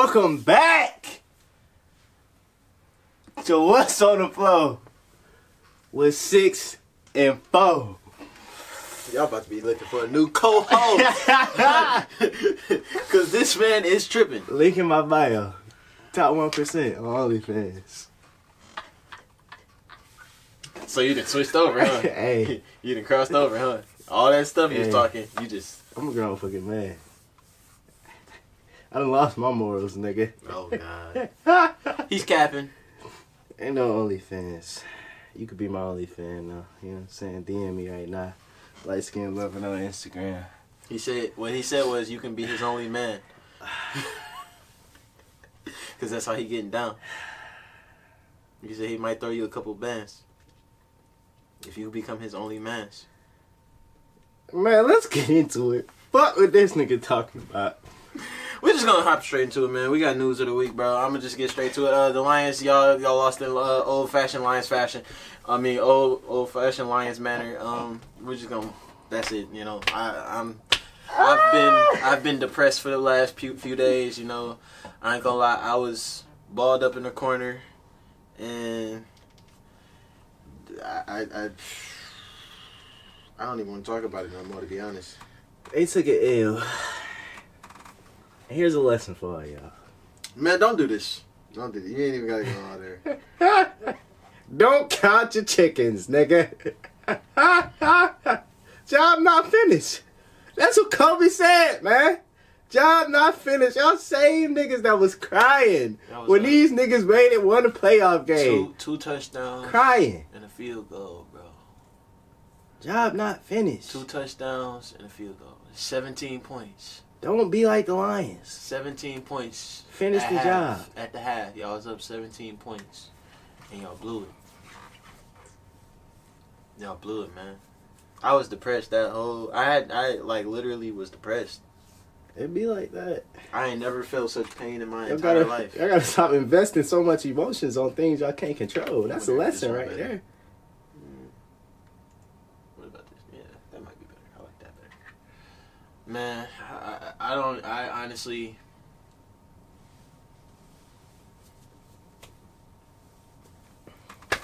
Welcome back to What's on the Flo with six and four. Y'all about to be looking for a new co-host. Cause this man is tripping. Link in my bio. Top 1% on OnlyFans. So you done switched over, huh? hey, You done crossed over, huh? All that stuff you was talking, you just I'm a grown fucking man. I done lost my morals, nigga. Oh god. He's capping. Ain't no OnlyFans. You could be my OnlyFan though. You know what I'm saying? DM me right now. Light skin loving on Instagram. He said what he said was you can be his only man. Cause that's how he getting down. He said he might throw you a couple bands. If you become his only man. Man, let's get into it. Fuck what this nigga talking about. We're just gonna hop straight into it, man. We got news of the week, bro. I'm gonna just get straight to it. Uh, the Lions, y'all, y'all lost in uh, old fashioned Lions fashion. I mean, old old fashioned Lions manner. Um, we're just gonna. That's it. You know, I, I'm. I've been I've been depressed for the last few few days. You know, I ain't gonna lie. I was balled up in the corner, and I I I, I don't even want to talk about it no more. To be honest. They took an L. And Here's a lesson for all y'all. Man, don't do this. Don't do this. You ain't even gotta go out there. Don't count your chickens, nigga. Job not finished. That's what Kobe said, man. Job not finished. Y'all same niggas that was crying That was when a- these niggas made it won a playoff game. Two two touchdowns Crying. and a field goal, bro. Job not finished. Two touchdowns and a field goal. Seventeen points. Don't be like the Lions. Seventeen points. Finish the half. job. At the half, y'all was up seventeen points, and y'all blew it. Y'all blew it, man. I was depressed that whole. I had. I like literally was depressed. It'd be like that. I ain't never felt such pain in my Y'all entire gotta, life. y'all gotta stop investing so much emotions on things y'all can't control. That's a lesson right better. there. Mm. What about this? Yeah, that might be better. I like that better. Man, I, I, don't. I honestly.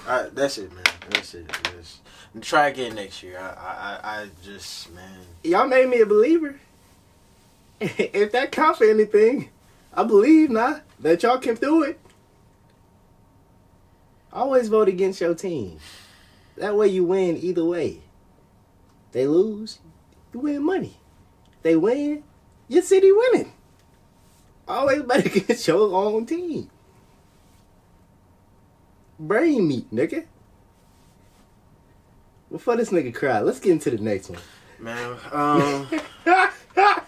I, that's it, man. That's it. Just, try again next year. I, I, I just, man. Y'all made me a believer. if that counts for anything, I believe now that y'all can do it. Always vote against your team. That way you win either way. They lose, you win money. They win, your city winning. Always better against your own team. Brain meat, nigga. Before this nigga cry, let's get into the next one. Man, um,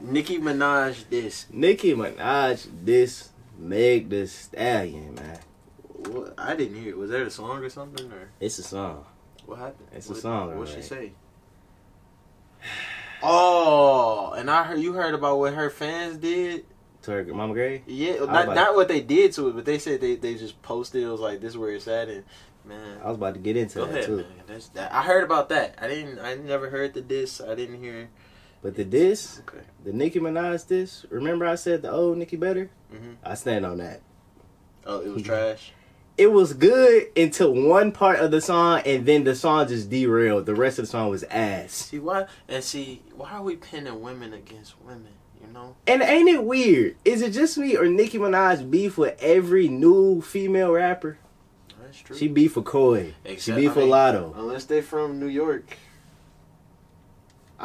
Nicki Minaj, this. Nicki Minaj, this Meg Thee Stallion, man. What, I didn't hear it. Was that a song or something, or It's a song. what happened? It's a what, song, What she say? Oh, and I heard you heard about what her fans did. To her Mama Gray? Yeah, not about- not what they did to it, but they said they, they just posted. It was like this is where it's at, and man, I was about to get into that ahead, too. that, I heard about that. I didn't. I never heard the diss. I didn't hear. But the diss, Okay. the Nicki Minaj diss, remember I said the old Nicki better? Mhm. I stand on that. Oh, it was trash. It was good until one part of the song, and then the song just derailed. The rest of the song was ass. See why? And see why are we pinning women against women? You know. And ain't it weird? Is it just me or Nicki Minaj beef with every new female rapper? That's true. She beef with Coi. Except- she beef I mean, Latto. Unless they from New York.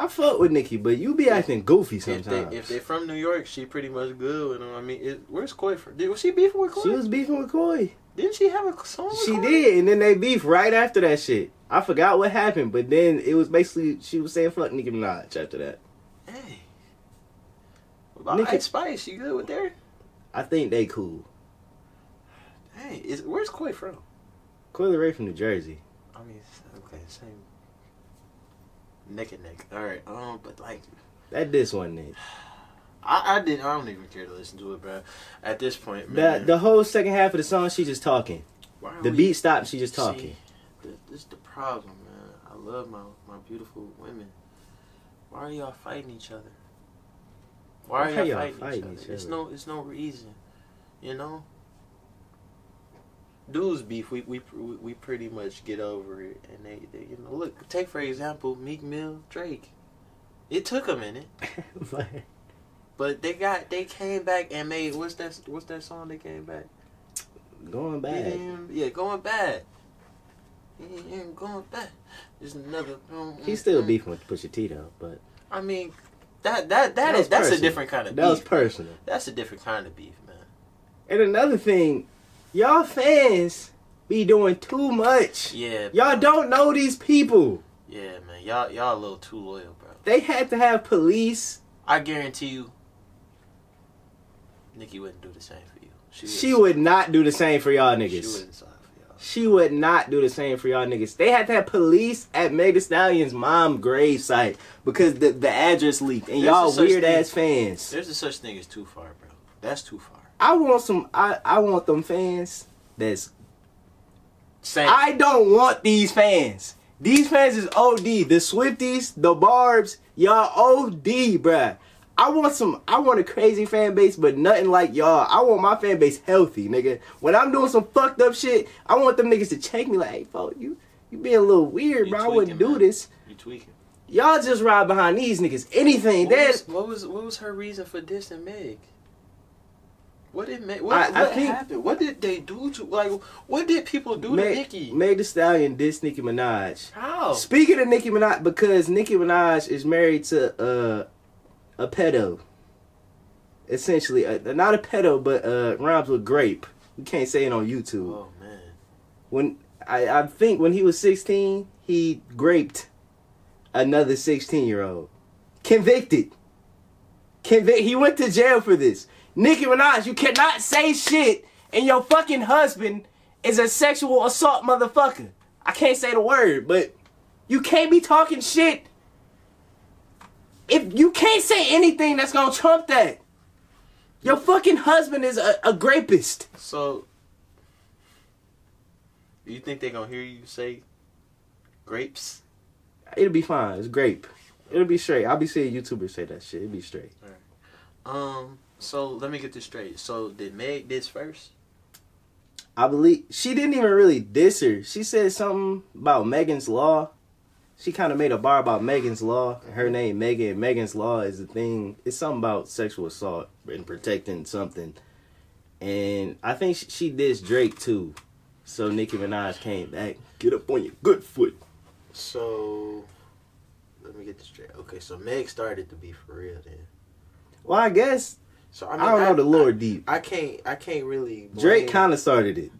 I fuck with Nicki, but you be acting goofy If sometimes. they if they from New York, she pretty much good with them. I mean, it, where's Coi from? Did, was she beefing with Coi? She was beefing with Coi. Didn't she have a song? With She Coi? did, and then they beef right after that shit. I forgot what happened, but then it was basically she was saying fuck Nicki Minaj after that. Hey. What about Nicki- Ice Spice? You good with there? I think they cool. Hey, is where's Coi from? Coi Leray from New Jersey. I mean, okay, same. Neck and neck. All right. Um, but like, That this one Nick. I I didn't. I don't even care to listen to it, bro. At this point, The man. the whole second half of the song, she just talking. The we- beat stopped, she just talking. th- this is the problem, man. I love my my beautiful women. Why are y'all fighting each other? Why are Why y'all y'all fighting, fighting each each other? It's no, it's no reason. You know. Dudes beef, we, we we pretty much get over it, and they, they you know look take for example Meek Mill Drake. It took a minute, but they got they came back and made what's that what's that song they came back? Going back. Yeah, going bad. Yeah, going bad. There's another. He's still beefing with Pusha T though, but I mean, that that that That is that's a different kind of that was personal. that's a different kind of beef, man. And another thing, y'all fans be doing too much. Yeah, Y'all don't know these people. yeah, man. Y'all y'all a little too loyal, bro. They had to have police. I guarantee you, Nicki wouldn't do the same for you. She would not do the same for y'all niggas. She wouldn't side for y'all. She would not do the same for y'all niggas. They had to have police at Meg Thee Stallion's mom grave site because the, the address leaked and There's y'all weird thing- ass fans. There's a such thing as too far, bro. That's too far. I want some I, I want them fans that's Same. I don't want these fans. These fans is OD. The Swifties, the Barbs, y'all OD, bruh. I want some. I want a crazy fan base, but nothing like y'all. I want my fan base healthy, nigga. When I'm doing some fucked up shit, I want them niggas to check me like, "Hey, folks, you you being a little weird, You bro. I wouldn't do man. this." you tweaking. Y'all just ride behind these niggas. Anything. What That was, what was what was her reason for dissing Meg? What did Meg? What, I- I think- happened? What did they do to like? What did people do to Nicki? Meg Thee Stallion dissed Nicki Minaj. How? Speaking of Nicki Minaj, because Nicki Minaj is married to uh, a pedo. Essentially, uh, not a pedo, but uh, rhymes with grape. You can't say it on YouTube. Oh man. When I, I think when he was 16, he graped another 16 year old. Convicted. Convict. He went to jail for this. Nicki Minaj, you cannot say shit, and your fucking husband is a sexual assault motherfucker. I can't say the word, but you can't be talking shit. If you can't say anything that's gonna trump that. Your fucking husband is a, a grapist. So, you think they gonna hear you say grapes? It'll be fine. It's grape. It'll be straight. I'll be seeing YouTubers say that shit. It'll be straight. Um. So let me get this straight. So did Meg diss first? I believe she didn't even really diss her. She said something about Megan's Law. She kind of made a bar about Megan's Law. Her name Megan. Megan's Law is the thing. It's something about sexual assault and protecting something. And I think she, she dissed Drake too. So Nicki Minaj came back. Get up on your good foot. So let me get this straight. Okay, so Meg started to be for real then. Well, I guess So I, I, don't know the lore deep. I, I can't. I can't really. Drake kind of started it.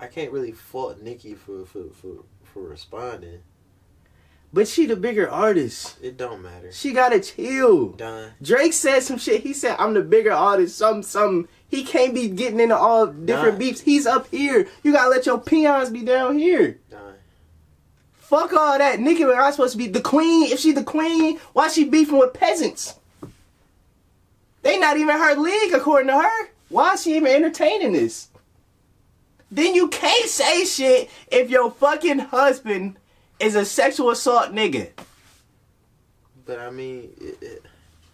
I can't really fault Nicki for for for for responding. But she the bigger artist. It don't matter. She gotta chill. Done. Drake said some shit. He said, I'm the bigger artist. Some, some. He can't be getting into all different Nah. beefs. He's up here. You gotta let your peons be down here. Done. Fuck all that. Nicki Minaj supposed to be the queen. If she the queen, why she beefing with peasants? They not even her league according to her. Why is she even entertaining this? Then you can't say shit if your fucking husband is a sexual assault nigga. But I mean, it, it,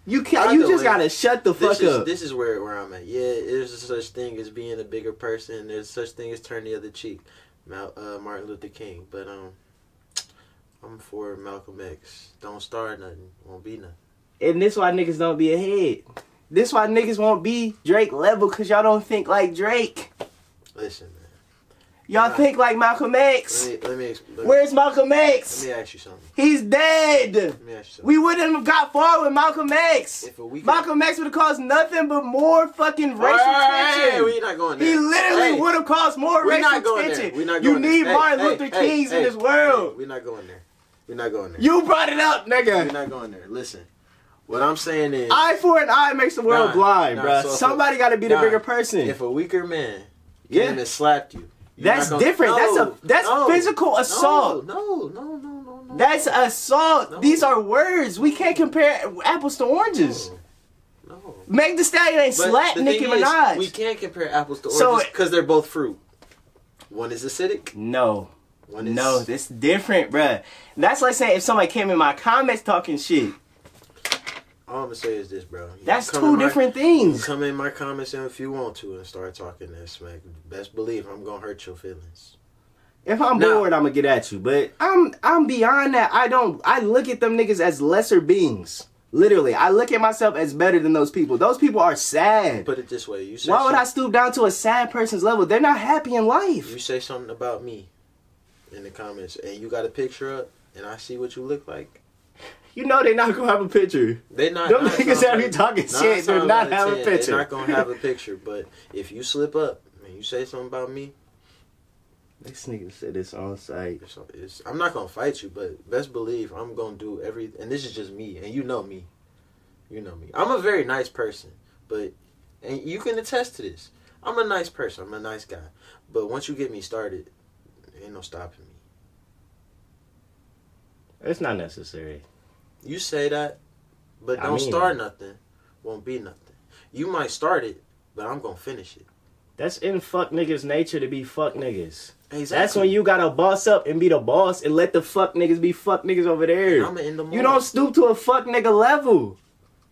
You can't. You just way, gotta shut the fuck is up. this is where where I'm at. Yeah, there's a such thing as being a bigger person. There's such thing as turn the other cheek. Mal, uh, Martin Luther King. But um, I'm for Malcolm X. Don't start nothing. Won't be nothing. And this why niggas don't be ahead. This why niggas won't be Drake level because y'all don't think like Drake. Listen, man. Y'all Nah. think like Malcolm X. Let me let me ex- let me, Where's Malcolm X? let me ask you something. He's dead. Let me ask you something. We wouldn't have got far with Malcolm X. if a week Malcolm X would have caused nothing but more fucking racial Hey, tension. we not going there. he literally Hey, would have caused more racial not going tension. there. We not you going need there. Martin Hey, Luther hey, Kings hey, in this hey, world. We're not going there. We're not going there. You brought it up, nigga. We're not going there. Listen, what I'm saying is, Eye for an eye makes the world Nah, blind, nah, bruh. so Somebody got to be the nah, bigger person. if a weaker man Yeah. came and slapped you, That's gonna- different. That's a that's no, physical assault. No, no, no, no, no. That's assault. No. These are words. We can't compare apples to oranges. No. no. Meg Thee Stallion ain't But slapped Nicki thing is, Minaj. we can't compare apples to oranges because they're both fruit. One is acidic. no, One is no, this different, bruh. That's like saying if somebody came in my comments talking shit. All I'm gonna say is this, bro. You That's two my- different things. come in my comments if you want to and start talking that smack. Best believe I'm gonna hurt your feelings. If I'm Now- bored, I'm gonna get at you. But I'm I'm beyond that. I don't. I look at them niggas as lesser beings. Literally, I look at myself as better than those people. Those people are sad. Put it this way: you say Why would I stoop down to a sad person's level? They're not happy in life. you say something about me in the comments, and you got a picture up, and I see what you look like. You know they're not gonna have a picture. They not. Them nine niggas times that be out of- talking shit, they're not having a picture. They're not gonna have a picture. But if you slip up and you say something about me, This nigga said it's on site. it's, it's, I'm not gonna fight you. But best believe I'm gonna do every. And this is just me, and you know me. You know me. I'm a very nice person, but and you can attest to this. I'm a nice person. I'm a nice guy. But once you get me started, ain't no stopping me. It's not necessary. You say that, but don't mean start it. nothing. Won't be nothing. You might start it, but I'm gonna finish it. That's in fuck niggas' nature to be fuck niggas. Exactly. That's when you gotta boss up and be the boss and let the fuck niggas be fuck niggas over there. I'm in the You don't stoop to a fuck nigga level.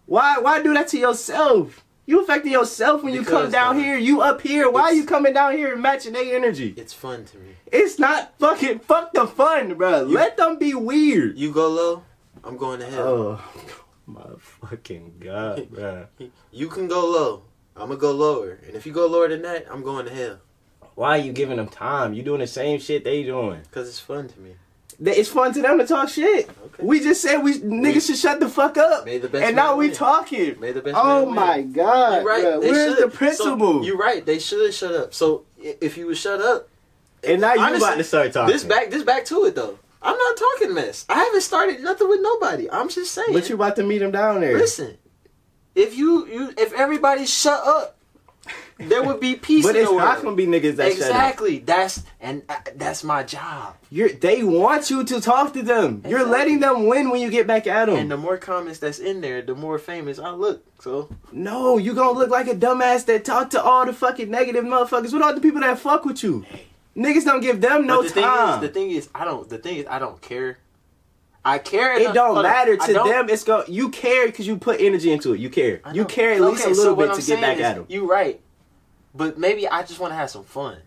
Why why do that to yourself? You affecting yourself when you come down uh, here. You up here. Why are you coming down here and matching their energy? It's fun to me. It's not fucking fuck the fun, bro. You- Let them be weird. You go low, I'm going to hell. Oh my fucking god, bro. You can go low. I'm gonna go lower, and if you go lower than that, I'm going to hell. Why are you giving them time? You doing the same shit they doing. Cause it's fun to me. It's fun to them to talk shit. Okay. We just said we niggas should shut the fuck up. May the best And now we win. talking. May the best Oh man win. my god, You're right. Where's should. the principle? So, you're right. They should shut up. So if you would shut up, and now you Honestly, about to start talking. this back this back to it though. I'm not talking mess. I haven't started nothing with nobody. I'm just saying. But you about to meet him down there. listen. If you you if everybody shut up, there would be peace but in it's the not gonna be niggas that shut up. exactly. That's and uh, that's my job. You're, they want you to talk to them. You're letting them win when you get back at them. And the more comments that's in there, the more famous I look. So no, you gonna look like a dumbass that talk to all the fucking negative motherfuckers. with all the people that fuck with you? Niggas don't give them no but the time. thing is, the thing is, I don't. The thing is, I don't care. I care. it don't matter to them. It's go. You care because you put energy into it. You care. You care at least Okay, a little what bit I'm to get back is, at them. You right, but maybe I just want to have some fun.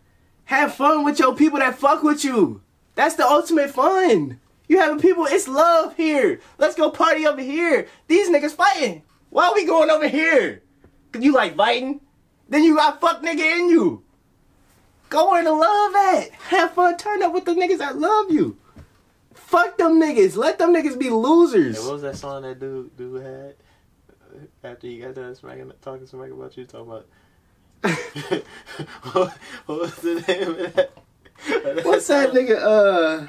Have fun with your people that fuck with you. That's the ultimate fun. You having people, it's love here. Let's go party over here. These niggas fighting. Why are we going over here? Cause you like fighting? Then you got fuck nigga in you. Go where the love at. Have fun. Turn up with the niggas that love you. Fuck them niggas. Let them niggas be losers. Hey, what was that song that dude dude had after he got done smacking talking smack about you? Talking about what, what was the name of that? What's that nigga? Uh,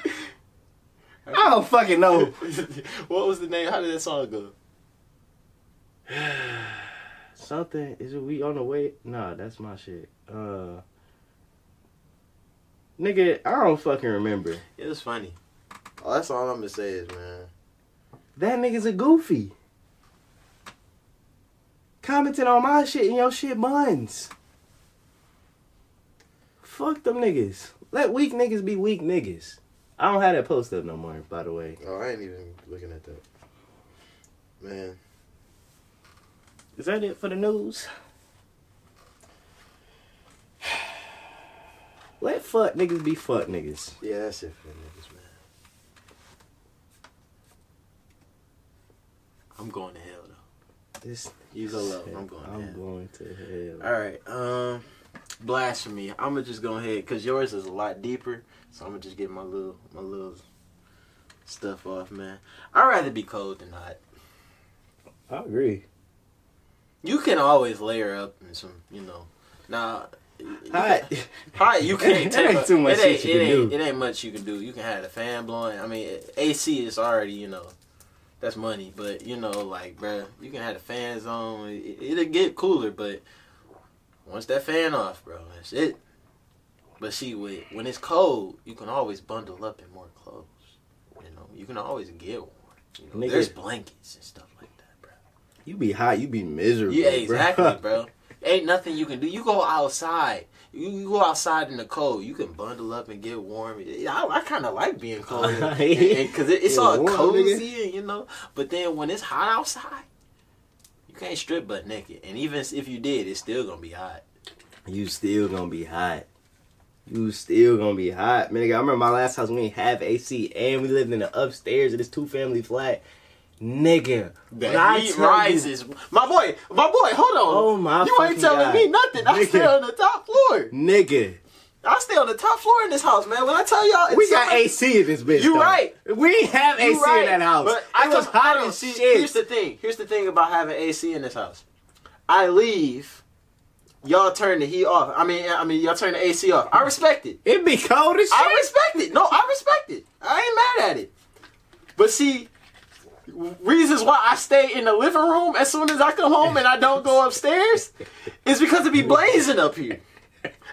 I don't fucking know. what was the name? How did that song go? Something is it we on the way? Nah, that's my shit. Uh, nigga, I don't fucking remember. It was funny. Oh, that's all I'm gonna say is, man. That nigga's a goofy. Commenting on my shit and your shit buns. Fuck them niggas. Let weak niggas be weak niggas. I don't have that post up no more, by the way. Oh, I ain't even looking at that. Man, Is that it for the news? Let fuck niggas be fuck niggas. yeah, that's it for the niggas, man. I'm going to hell though. This You go low. I'm going to I'm hell. going to hell. All right. Um, blasphemy. I'm gonna just go ahead because yours is a lot deeper. So I'm gonna just get my little my little stuff off, man. I'd rather be cold than hot. I agree. You can always layer up in some, you know. Now, Hot. hot. You can't. It take ain't a- too much It ain't, you it can ain't, do. It ain't much you can do. You can have the fan blowing. I mean, AC is already, you know. That's money, but you know, like, bruh, you can have the fans on. It, it'll get cooler, but once that fan off, bro, that's it. But see, with, when it's cold, you can always bundle up in more clothes. You know, you can always get warm. You know, there's blankets and stuff like that, bro. You be hot, you be miserable. Yeah, bro. exactly, bro. Ain't nothing you can do. You go outside. You, you go outside in the cold. You can bundle up and get warm. I, I kind of like being cold because it, it's all warm, cozy, and, you know. But then when it's hot outside, You can't strip butt naked, and even if you did, it's still gonna be hot. You still gonna be hot. You still gonna be hot, man. Nigga, I remember my last house we didn't have AC and we lived in the upstairs of this two family flat. Nigga, I heat tell you- rises. My boy, my boy, hold on. Oh my You ain't telling God. me nothing. I Nigga. stay on the top floor. nigga. I stay on the top floor in this house, man. When I tell y'all, it's We got AC in this bitch. You though. right. We have AC right. in that house. But I it was hot I as shit. Here's the thing. Here's the thing about having AC in this house. I leave. Y'all turn the heat off. I mean, I mean, y'all turn the AC off. I respect it. It be cold as shit. I respect it. No, I respect it. I ain't mad at it. But see, reasons why I stay in the living room as soon as I come home and I don't go upstairs is because it be blazing up here.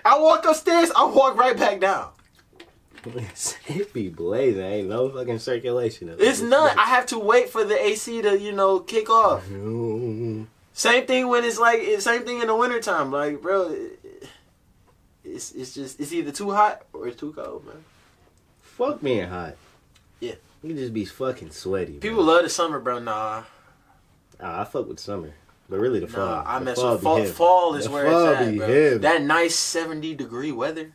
I walk upstairs, I walk right back down. it be blazing. Ain't no fucking circulation. It's none. I have to wait for the AC to, you know, kick off. Mm. Same thing when it's like same thing in the wintertime. Like, bro, it- it's it's just it's either too hot or it's too cold, man. Fuck being hot. Yeah. You just be fucking sweaty. bro. People love the summer, bro. Nah, Ah, I fuck with summer, but really the fall. nah. I The mess fall with fall. Fall is The where fall it's at, be bro. That nice seventy degree weather,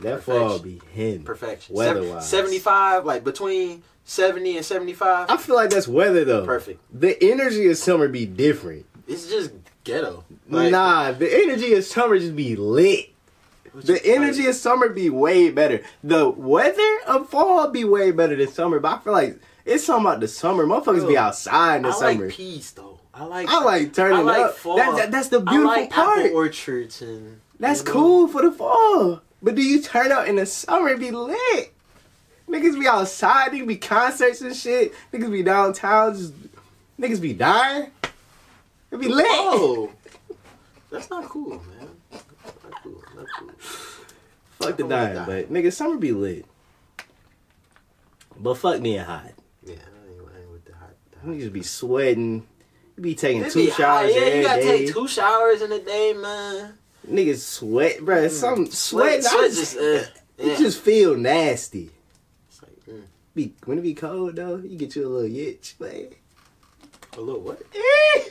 That perfection. fall be him. perfection. Seventy five, like between seventy and seventy five, I feel like that's weather though. perfect. The energy of summer be different. It's just ghetto. Like, nah, the energy of summer just be lit. The crazy. energy of summer be way better. The weather of fall be way better than summer. But I feel like it's something about the summer. Motherfuckers be outside in the I summer. like peace though. I like. I like turning I like up. fall. That, that- that's the I beautiful like part. apple orchards and. That's you know, cool for the fall. But do you turn up in the summer and be lit? Niggas be outside, niggas be concerts and shit. Niggas be downtown, just niggas be dying. It be lit. Whoa. That's not cool, man. Not cool. Not cool. Fuck the dying, die. but nigga, summer be lit. But fuck being hot. Yeah, I ain't, I ain't with the hot. The hot. Niggas be sweating. You be taking It two be hot. showers Yeah, every you gotta day. take two showers in a day, man. Niggas sweat, bruh. Some sweat. Sweat, sweat just, uh, it yeah. just feel nasty. It's like, mm. Be when it be cold though, you get you a little itch, man. A little what? Eh.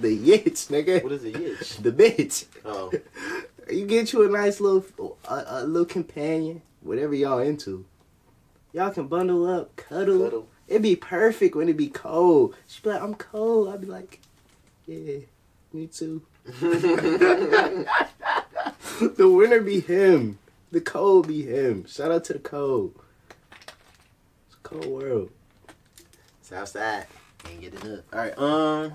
The itch, nigga. What is a itch? The bitch. Oh, You get you a nice little a, a little companion, whatever y'all into. Y'all can bundle up, cuddle. little. It'd be perfect when it be cold. She'd be like, I'm cold. I'd be like, Yeah, me too. the winter be him. The cold be him. Shout out to the cold. It's a cold world. Southside. Ain't getting up. All right. Um.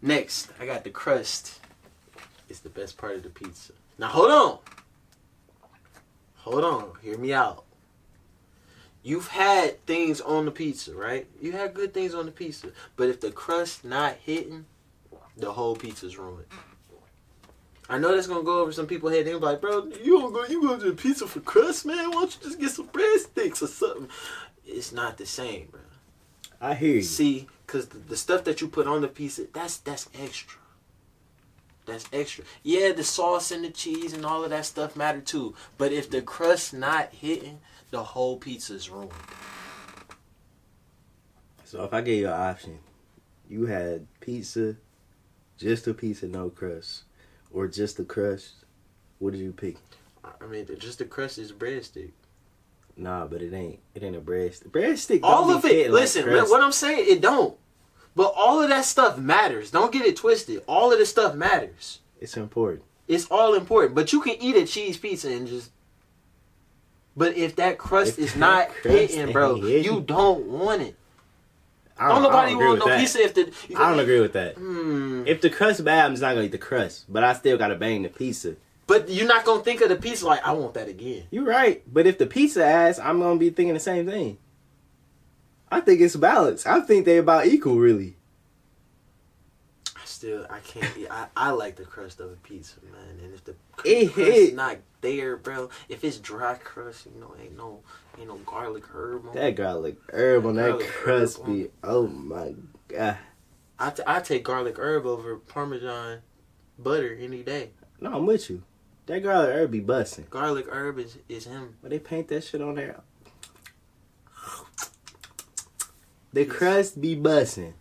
Next, I got the crust. It's the best part of the pizza. Now hold on. Hold on. Hear me out. You've had things on the pizza, right? You had good things on the pizza, but if the crust not hitting, the whole pizza's ruined. I know that's gonna go over some people's head. They're like, "Bro, you don't go, you go to the pizza for crust, man? Why don't you just get some breadsticks or something?" It's not the same, bro. I hear you. See, cause the, the stuff that you put on the pizza, that's that's extra. That's extra. Yeah, the sauce and the cheese and all of that stuff matter too. But if the crust not hitting, the whole pizza's ruined. So if I gave you an option, you had pizza, just a pizza, no crust, or just the crust, what did you pick? I mean, just the crust is breadstick. Nah, but it ain't. It ain't a breadstick. Breadstick. All of it. like Listen, what I'm saying, it don't. But all of that stuff matters. Don't get it twisted. All of this stuff matters. It's important. It's all important. But you can eat a cheese pizza and just. But if that crust If is that not crust hitting, bro, hitting. you don't want it. I Don't, don't, nobody I don't want no that. pizza if the. I don't agree with that. Hmm. If the crust bad, I'm just not gonna eat the crust. But I still gotta bang the pizza. But you're not gonna think of the pizza like I want that again. You're right. But if the pizza ass, I'm gonna be thinking the same thing. I think it's balanced. I think they about equal, really. I still I can't. I I like the crust of a pizza, man. And if the It crust hit. not there, bro. If it's dry crust, you know, ain't no ain't no garlic herb. On That garlic herb on that Garlic crust be. Oh my god. I t- I take garlic herb over Parmesan butter any day. No, I'm with you. That garlic herb be busting. Garlic herb is is him. But they paint that shit on there. The crust be busting.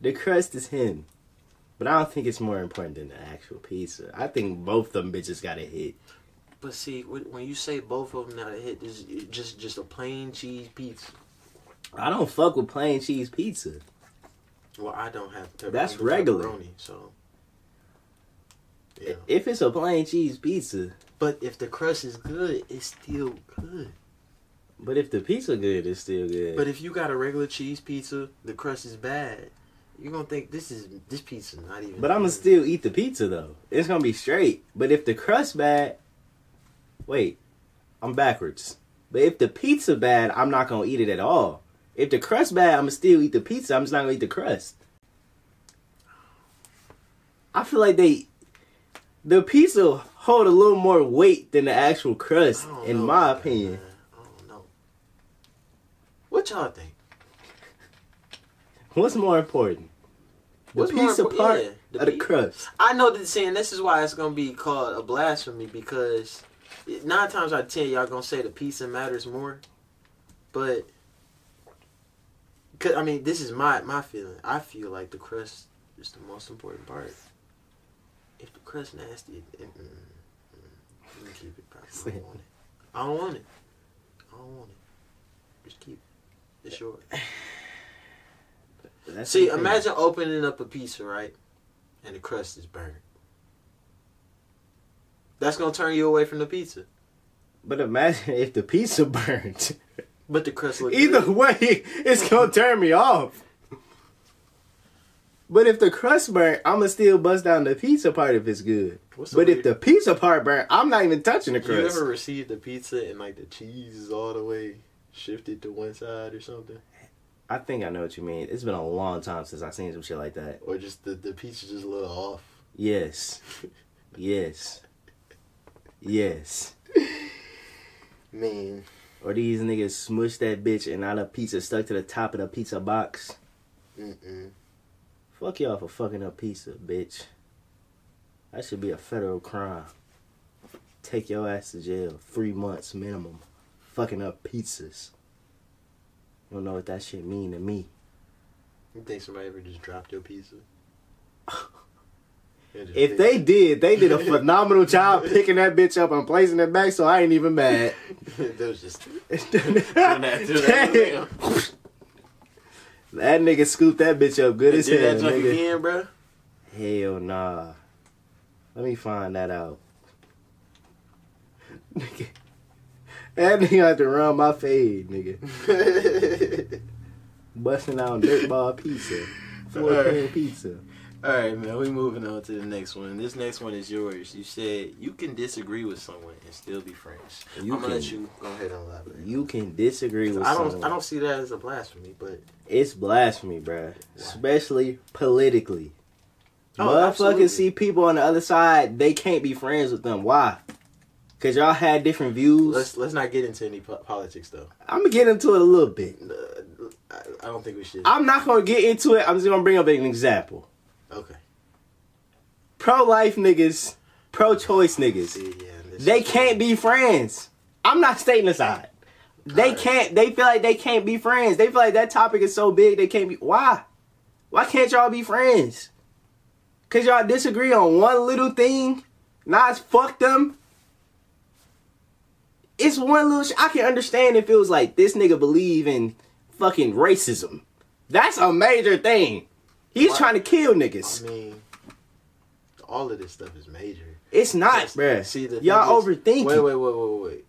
The crust is him. But I don't think it's more important than the actual pizza. I think both of them bitches got a hit. But see, when you say both of them now, hit is just just a plain cheese pizza. I don't fuck with plain cheese pizza. Well, I don't have. Pepperoni, That's regular. pepperoni, so. Yeah. If it's a plain cheese pizza, But if the crust is good, it's still good. But if the pizza good, it's still good. But if you got a regular cheese pizza, the crust is bad. You're gonna think this is this pizza not even. But I'm gonna still eat the pizza though. It's gonna be straight. But if the crust bad, wait, I'm backwards. But if the pizza bad, I'm not gonna eat it at all. If the crust bad, I'm gonna still eat the pizza. I'm just not gonna eat the crust. I feel like they, the pizza hold a little more weight than the actual crust, in know my opinion. man. I don't know. What y'all think? What's more important, the What's more pizza impor- part yeah, the or the crust? I know that saying this is why it's gonna be called a blasphemy because nine times out of ten y'all gonna say the pizza matters more, but cause I mean this is my my feeling. I feel like the crust is the most important part. If the crust nasty, it, mm, mm, you can keep it. I don't want it. I don't want it. I don't want it. Just keep it. It's yours. See, imagine opening up a pizza, right? And the crust is burned. That's gonna turn you away from the pizza. But imagine if the pizza burnt. But the crust looks Either good. way, it's gonna turn me off. But if the crust burnt, I'ma still bust down the pizza part if it's good. What's But if the pizza part burnt, I'm not even touching the crust. you ever received a pizza and like the cheese is all the way shifted to one side or something, I think I know what you mean. It's been a long time since I've seen some shit like that. or just the the pizza just a little off? Yes. Yes. Yes. Man, Or these niggas smush that bitch and now the pizza stuck to the top of the pizza box. mm-mm. Fuck y'all for fucking up pizza, bitch. That should be a federal crime. Take your ass to jail. Three months minimum. Fucking up pizzas. You don't know what that shit mean to me. you think somebody ever just dropped your pizza? If they did, they did a phenomenal job picking that bitch up and placing it back, so I ain't even mad. that was just that, that. nigga scooped that bitch up good as did hell, that junk nigga. again, bro. Hell nah. Let me find that out. Nigga. That nigga had to run my fade, nigga. Busting out dirtball pizza. Four Alright. pan pizza. All right, man. We moving on to the next one. This next one is yours. You said you can disagree with someone and still be friends. You I'm gonna let can- you go ahead and elaborate. You can disagree with I don't. someone. I don't see that as a blasphemy, but It's blasphemy, bruh. Especially politically. Oh, Motherfuckers see people on the other side, they can't be friends with them. Why? Cause y'all had different views. let's let's not get into any po- politics though. I'm gonna get into it a little bit. Uh, I, I don't think we should. I'm not gonna get into it. I'm just gonna bring up an example. okay. Pro life niggas, pro choice niggas, See, yeah, they can't be friends. I'm not stating the side. They Alright. can't. They feel like they can't be friends. They feel like that topic is so big they can't be. Why? Why can't y'all be friends? Cause y'all disagree on one little thing. Nas fuck them. It's one little. Sh- I can understand if it was like this nigga believe in fucking racism. That's a major thing. He's Why- trying to kill niggas. I mean, all of this stuff is major. It's not, Yes, bruh. See, the Y'all is- overthinking. Wait, wait, wait, wait, wait.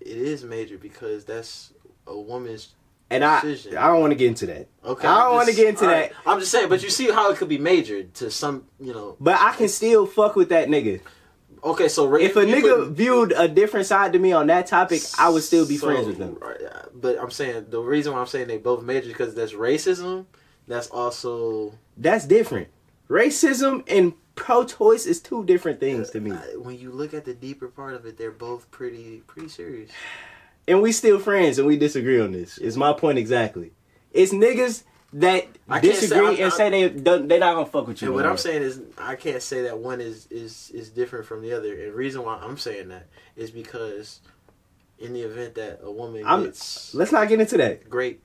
It is major because that's a woman's. and I, decision. I don't want to get into that. Okay, I don't wanna get into right. that. I'm just saying, but you see how it could be major to some, you know. But I can still fuck with that nigga. Okay, so ra- If a nigga could- viewed a different side to me on that topic, I would still be So, friends with them. right, But I'm saying the reason why I'm saying they both major because that's racism. That's also That's different. Racism and pro-choice is two different things to me. uh, when you look at the deeper part of it, they're both pretty pretty serious. And we still friends and we disagree on this. Is my point exactly. It's niggas that I say- disagree I'm- and say they they not gonna fuck with you. And what. I'm saying is, I can't say that one is is is different from the other. And the reason why I'm saying that is because in the event that a woman I'm- gets Let's not get into that. great,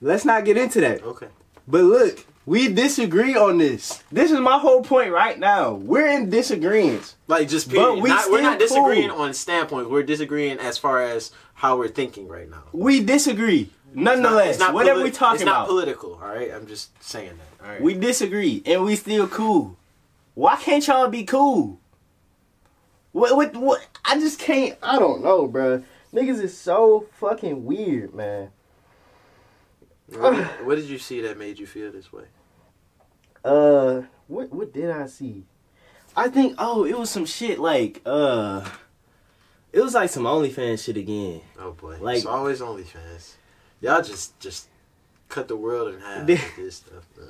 Let's not get into that. okay, But look, we disagree on this. This is my whole point right now. We're in disagreement. Like just But we Not- we're not disagreeing cool. on standpoint. We're disagreeing as far as how we're thinking right now. We disagree. It's not- Nonetheless, it's not whatever we talking about. It's not political. All right, I'm just saying that. All right. we disagree, and we still cool. Why can't y'all be cool? What? What? What? I just can't. I don't know, bruh. Niggas is so fucking weird, man. What, did, what did you see that made you feel this way? Uh, what what did I see? I think oh, it was some shit like uh, it was like some OnlyFans shit again. Oh boy, Like- it's always OnlyFans. Y'all just just cut the world in half with this stuff. Man.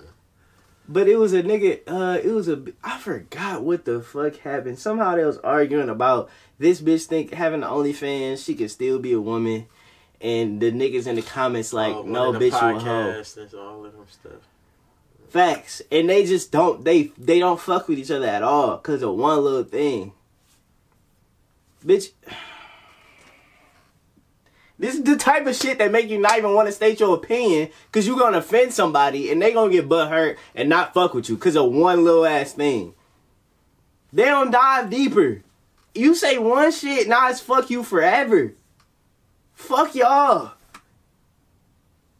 But it was a nigga. Uh, it was a. I forgot what the fuck happened. Somehow they was arguing about this bitch think having the OnlyFans she could still be a woman, and the niggas in the comments like, Oh, no, one of the bitch, you a hoe. all of them stuff. Facts, and they just don't. They they don't fuck with each other at all because of one little thing. Bitch, this is the type of shit that make you not even want to state your opinion because you're gonna offend somebody and they gonna get butt hurt and not fuck with you because of one little ass thing. They don't dive deeper. You say one shit, now it's fuck you forever. Fuck y'all.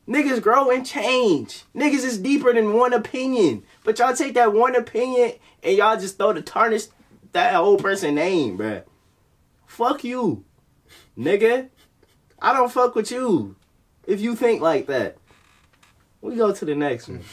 Niggas grow and change. Niggas is deeper than one opinion. But y'all take that one opinion and y'all just throw the tarnish that whole person name, bruh. Fuck you. Nigga. I don't fuck with you. If you think like that. We go to the next one.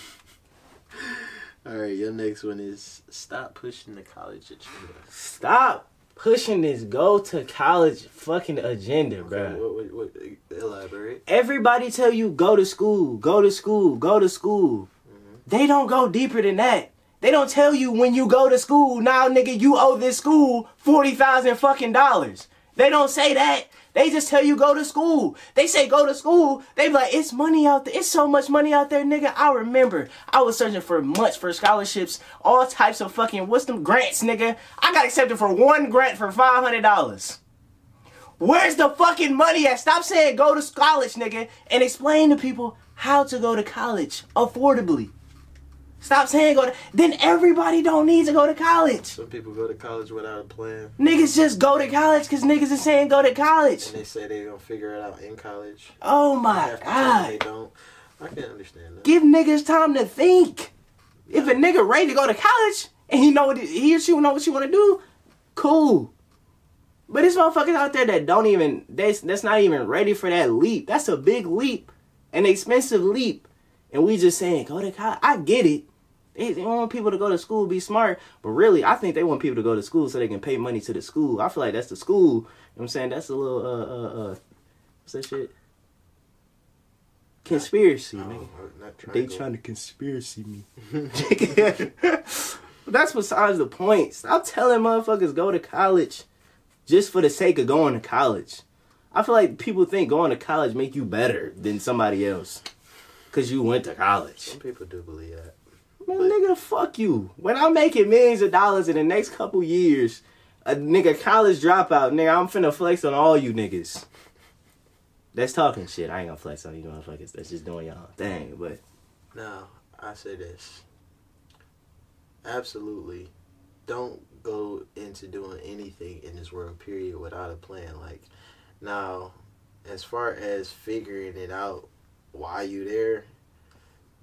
All right, your next one is stop pushing the college agenda. Stop pushing this go to college fucking agenda. Okay, what, what, what, elaborate. Everybody tell you go to school, go to school, go to school. Mm-hmm. They don't go deeper than that. They don't tell you when you go to school, now nigga, you owe this school forty thousand fucking dollars. They don't say that. They just tell you go to school. They say go to school. They be like, it's money out there. It's so much money out there, nigga. I remember I was searching for months for scholarships, all types of fucking what's them grants, nigga. I got accepted for one grant for five hundred dollars. Where's the fucking money at? Stop saying go to college, nigga, and explain to people how to go to college affordably. Stop saying go to. Then everybody don't need to go to college. Some people go to college without a plan, Niggas just go to college because niggas is saying go to college. and they say they're gonna figure it out in college. Oh my time they don't. I can't understand that. Give niggas time to think. If a nigga ready to go to college and he know what he or she know what she want to do, cool. But there's motherfuckers out there that don't even that's that's not even ready for that leap. That's a big leap, an expensive leap, and we just saying go to college. I get it. They, they want people to go to school, be smart, but really, I think they want people to go to school so they can pay money to the school. I feel like that's the school. You know what I'm saying? That's a little uh uh uh, what's that shit? Conspiracy, No, nigga. Not trying They to trying to conspiracy me. That's besides the point. Stop telling motherfuckers go to college just for the sake of going to college. I feel like people think going to college make you better than somebody else. Cause you went to college. Some people do believe that. Man, nigga, fuck you. When I'm making millions of dollars in the next couple years, a nigga college dropout, nigga, I'm finna flex on all you niggas. That's talking shit. I ain't gonna flex on you motherfuckers. That's just doing y'all thing. But Now, I say this. Absolutely. Don't go into doing anything in this world, period, without a plan. Like, now, as far as figuring it out why you there,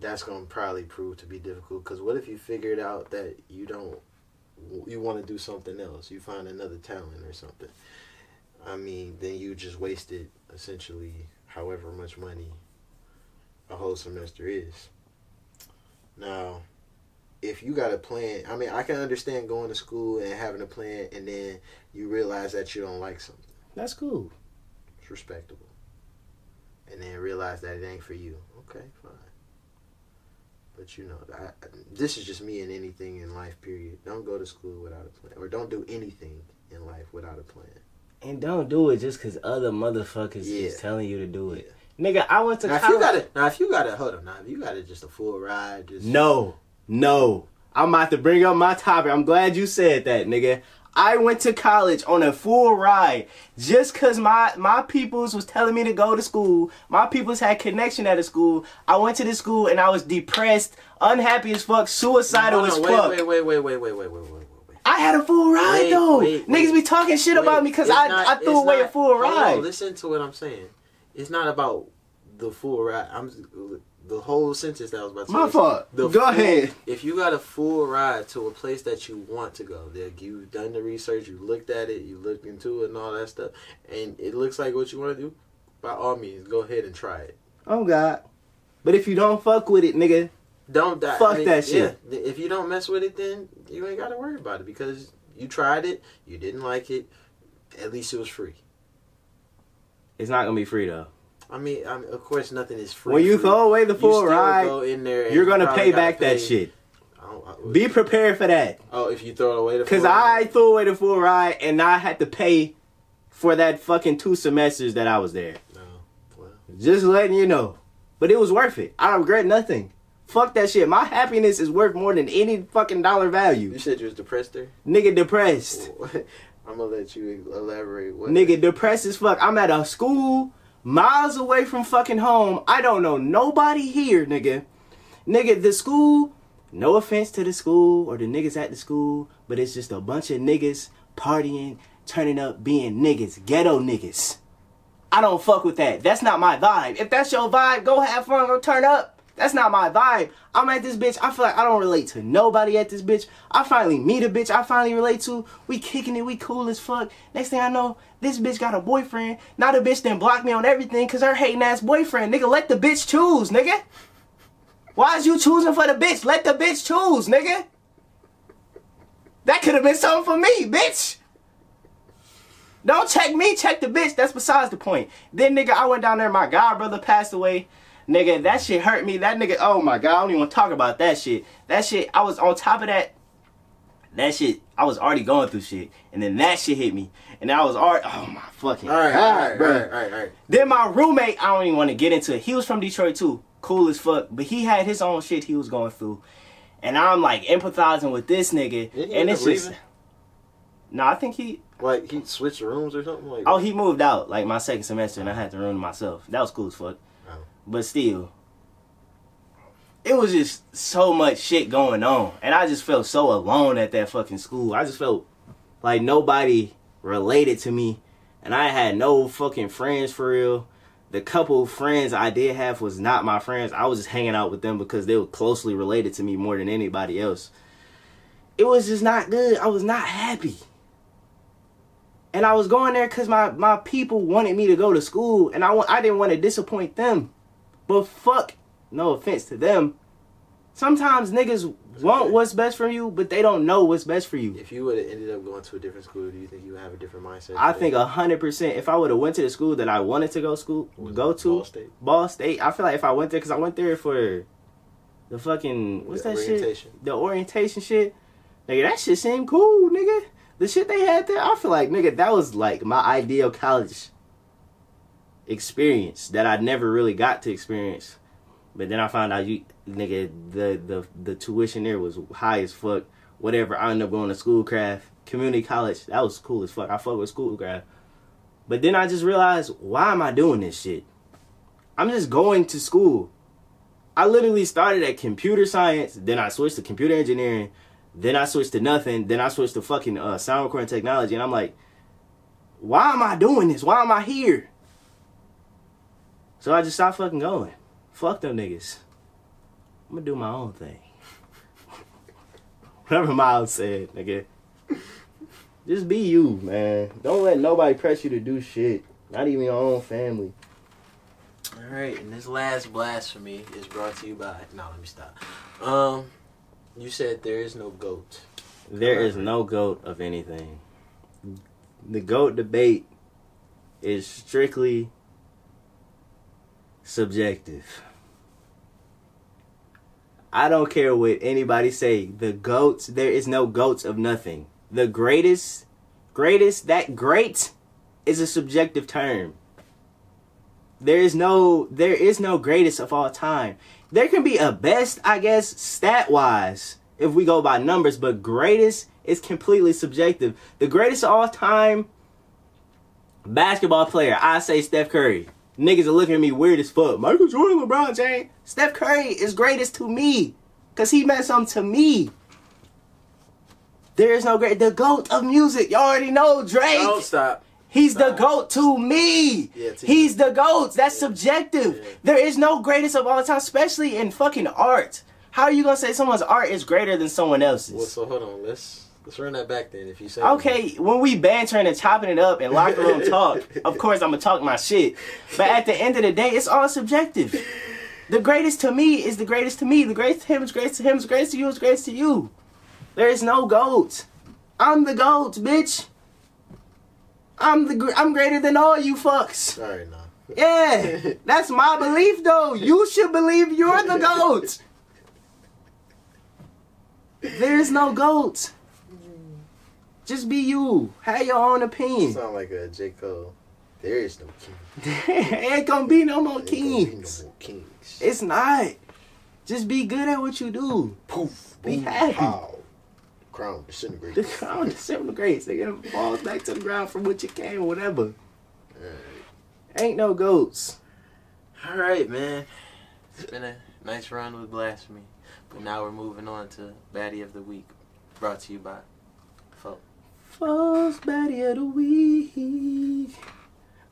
that's going to probably prove to be difficult. Because what if you figured out that you don't, you want to do something else? You find another talent or something. I mean, then you just wasted essentially however much money a whole semester is. Now, if you got a plan, I mean, I can understand going to school and having a plan, and then you realize that you don't like something. that's cool. It's respectable. And then realize that it ain't for you. Okay, fine. But you know, I, I- this is just me and anything in life. Period. Don't go to school without a plan, or don't do anything in life without a plan. And don't do it just cause other motherfuckers Yeah. is telling you to do it. Nigga, I went to Now, if college. you got it, now if you got it, hold on. Now, if you got it, just a full ride, just No, no. I'm about to bring up my topic. I'm glad you said that, nigga. I went to college on a full ride just cause my my peoples was telling me to go to school. My peoples had connection at a school. I went to the school and I was depressed, unhappy as fuck, suicidal no, no, as wait, fuck. Wait, wait, wait, wait, wait, wait, wait, wait. I had a full ride wait, though. Wait, Niggas wait, be talking shit about me because I, I threw away not, a full ride. On, listen to what I'm saying. It's not about the full ride. I'm the whole sentence that I was about to say. My is fault. the Go full- ahead. If you got a full ride to a place that you want to go, that you've done the research, you looked at it, you looked into it, and all that stuff, and it looks like what you want to do, by all means, go ahead and try it. Oh God. But if you don't fuck with it, nigga, Don't die. Fuck that shit. Yeah, if you don't mess with it, then you ain't got to worry about it because you tried it, you didn't like it. At least it was free. it's not gonna be free though. I mean, I mean, of course, nothing is free. when you free. throw away the full ride, go in there you're gonna pay back that shit. I don't- I- Be prepared for that. Oh, if you throw away, the Cause full ride? I threw away the full ride and I had to pay for that fucking two semesters that I was there. no. Well, Just letting you know. But it was worth it. I regret nothing. Fuck that shit. My happiness is worth more than any fucking dollar value. you said you was depressed there. Nigga depressed. I'm gonna let you elaborate. What Nigga depressed as fuck. I'm at a school miles away from fucking home. I don't know nobody here, nigga. Nigga, the school, no offense to the school or the niggas at the school, but it's just a bunch of niggas partying, turning up, being niggas, ghetto niggas. I don't fuck with that. That's not my vibe. If that's your vibe, go have fun, go turn up. That's not my vibe. I'm at this bitch. I feel like I don't relate to nobody at this bitch. I finally meet a bitch I finally relate to. We kicking it. We cool as fuck. Next thing I know, this bitch got a boyfriend. Now the bitch then blocked me on everything because her hating ass boyfriend. Nigga, let the bitch choose, nigga. Why is you choosing for the bitch? Let the bitch choose, nigga. That could have been something for me, bitch. Don't check me, check the bitch. That's besides the point. Then, nigga, I went down there. My god brother passed away. Nigga, that shit hurt me. That nigga, oh my god, I don't even want to talk about that shit. That shit, I was on top of that. That shit, I was already going through shit, and then that shit hit me, and I was already, oh my fucking All right, god, all right, bro. all right, all right, all right. Then my roommate, I don't even want to get into it. He was from Detroit too, cool as fuck, but he had his own shit he was going through, and I'm like empathizing with this nigga, and it's just, no, I think he, Like he switched rooms or something. Like oh, he moved out like my second semester, and I had the room to myself. That was cool as fuck, Oh. but still, it was just so much shit going on, and I just felt so alone at that fucking school. I just felt like nobody related to me, and I had no fucking friends for real. The couple friends I did have was not my friends. I was just hanging out with them because they were closely related to me more than anybody else. It was just not good. I was not happy. And I was going there because my, my people wanted me to go to school, and I, I didn't want to disappoint them. But fuck, no offense to them. Sometimes niggas want what's best for you, but they don't know what's best for you. If you would have ended up going to a different school, do you think you would have a different mindset? I today? think a hundred percent. If I would have went to the school that I wanted to go school, go to Ball State? Ball State. I feel like if I went there, because I went there for the fucking what's The that shit? The orientation shit. Nigga, that shit seemed cool, nigga. The shit they had there, I feel like, nigga, that was like my ideal college experience that I never really got to experience. But then I found out you, nigga, the the the tuition there was high as fuck. Whatever. I ended up going to schoolcraft, community college. That was cool as fuck. I fuck with schoolcraft. But then I just realized, why am I doing this shit? I'm just going to school. I literally started at computer science, then I switched to computer engineering, then I switched to nothing, then I switched to fucking uh, sound recording technology, and I'm like, why am I doing this? Why am I here? So I just stopped fucking going. Fuck them niggas. I'm gonna do my own thing. Whatever Miles said, nigga. Just be you, man. Don't let nobody press you to do shit. Not even your own family. All right, and this last blasphemy is brought to you by. No, let me stop. Um, you said there is no goat. There is no goat of anything. The goat debate is strictly subjective. I don't care what anybody say. The goats, there is no goats of nothing. The greatest, greatest, that great is a subjective term. There is no, there is no greatest of all time. There can be a best, I guess, stat wise, if we go by numbers, but greatest is completely subjective. The greatest of all time basketball player, I say Steph Curry. Niggas are looking at me weird as fuck. Michael Jordan, LeBron James. Steph Curry is greatest to me. Cause he meant something to me. There is no great the GOAT of music. Y'all already know Drake. Don't stop. He's the GOAT to me. Yeah, to He's the GOAT. That's subjective. Yeah. There is no greatest of all time, especially in fucking art. How are you gonna say someone's art is greater than someone else's? Well, so hold on. Let's let's run that back then. If you say Okay, when we bantering and chopping it up and locker room talk, of course I'm gonna talk my shit. But at the end of the day, it's all subjective. The greatest to me is the greatest to me. The greatest to him is greatest to him. The greatest to you is greatest to you. There is no goat. I'm the goat, bitch. I'm the gr- I'm greater than all you fucks. All right, now. Yeah, that's my belief though. You should believe you're the goat. There's no goat. Just be you. Have your own opinion. Sound like a J Cole. There is no king. ain't gonna be no more There ain't gonna be kings. no more kings. It's not. Just be good at what you do. poof. be boom, happy. Pow. Crown disintegrates. The crown disintegrates. It falls back to the ground from which it came, whatever. Ain't no goats. All right, man. It's been a nice run with blasphemy, but now we're moving on to baddie of the week, brought to you by. Folk. False baddie of the week.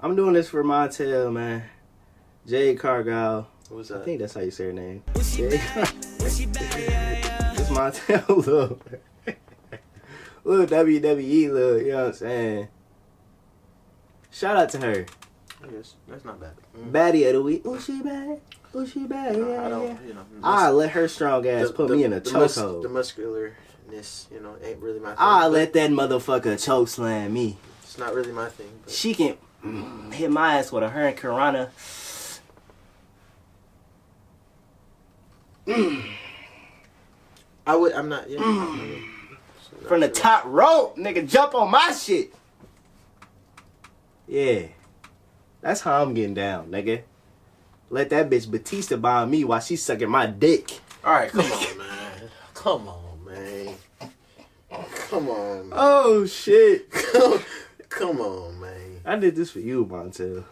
I'm doing this for Montel, man. Jade Cargill. Who's I that? think that's how you say her name. Jade It's Montel, little, little WWE, little, you know what I'm saying? Shout out to her. I guess that's not bad. Mm. Baddie of the week. Oh, she bad. Oh, she bad. No, Yeah, I yeah. don't, you know. I let her strong ass the- put the- me in a the mus- The chokehold. Muscularness, you know, ain't really my thing. I but let that motherfucker choke slam me. It's not really my thing. But She can mm, hit my ass with a hurricanrana. I would. I'm not. Yeah. I'm not- so From the sure. top rope, nigga, jump on my shit. Yeah. That's how I'm getting down, nigga. Let that bitch Batista bomb me while she's sucking my dick. All right, come on, man. Come on, man. Come on. Man. Oh shit. Come, come on, man. I did this for you, Montel.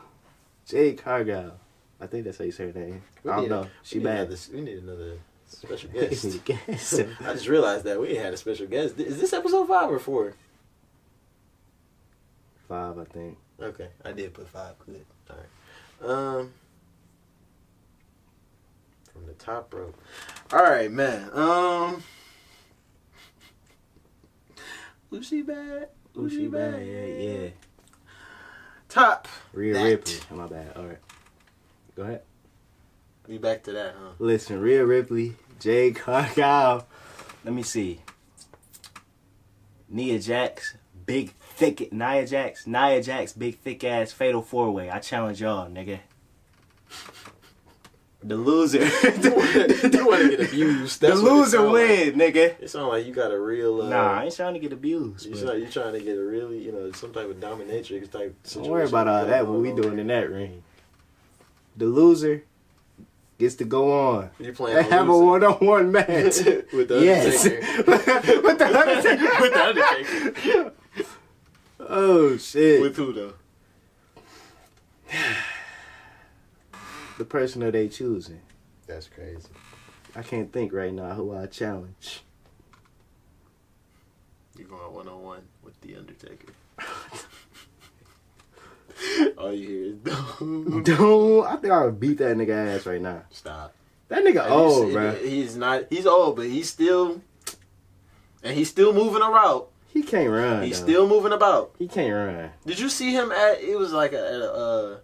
Jay Cargill. I think that's how you say her name. We I don't know. a- She we need bad. another- we need another special guest. Guess. I just realized that we ain't had a special guest. Is this episode five or four? Five, I think. Okay, I did put five. Good. All right. Um, from the top rope. All right, man. Um, was she bad? Ooh, she bad. Yeah, yeah. Top. Rhea That. Ripley. Oh, my bad. All right. Go ahead. Be back to that, huh? Listen, Rhea Ripley, Jade Cargill. Let me see. Nia Jax, big thick Nia Jax, Nia Jax, big thick ass fatal four way. I challenge y'all, nigga. The loser. you want to get abused? the That's what it loser sound win, nigga. Like. It sounds like you got a real. Uh, Nah, I ain't trying to get abused. You but try, you trying to get a really, you know, some type of dominatrix type situation. Don't worry about all that. What we doing in that ring? The loser gets to go on You playing and have a one-on-one match. with the yes, Undertaker. with the Undertaker. with the Undertaker. Oh shit! With who though? the person that they choosing. That's crazy. I can't think right now who I challenge. You're going one on one with the Undertaker. All you hear is boom. Dude, I think I would beat that nigga ass right now. Stop. That nigga Have you old, seen bro. He's not. He's old, but he's still. And he's still moving around. He can't run. He's though. still moving about. He can't run. Did you see him at? It was like a, at a, a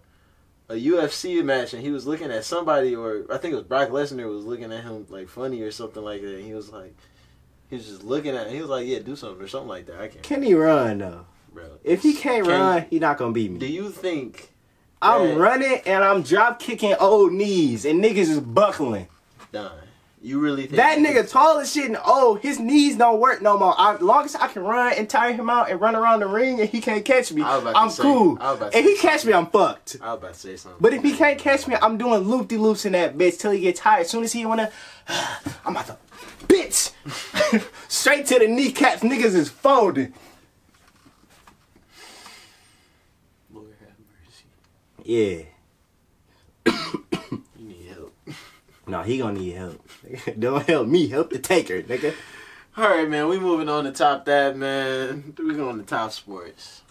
a UFC match, and he was looking at somebody, or I think it was Brock Lesnar was looking at him like funny or something like that. And he was like, he was just looking at. Him. He was like, "Yeah, do something" or something like that. I can't, Can he run though? bro. If he can't Can run, he not gonna beat me. Do you think? I'm running and I'm drop kicking old knees and niggas is buckling. Don, you really think That nigga tall as shit and old, his knees don't work no more. I, long as I can run and tire him out and run around the ring and he can't catch me, I was about to I'm say- cool. I was about If he catch me, I'm fucked. I was about to say something. But if he can't catch me, I'm doing loop de loops in that bitch till he get tired. As soon as he wanna, I'm about to, bitch, Straight to the kneecaps, niggas is folding. Lord have mercy. Yeah. You need help. No, he gonna need help. Don't help me, help the taker, nigga. All right, man. We moving on to top that, man. We going to top sports.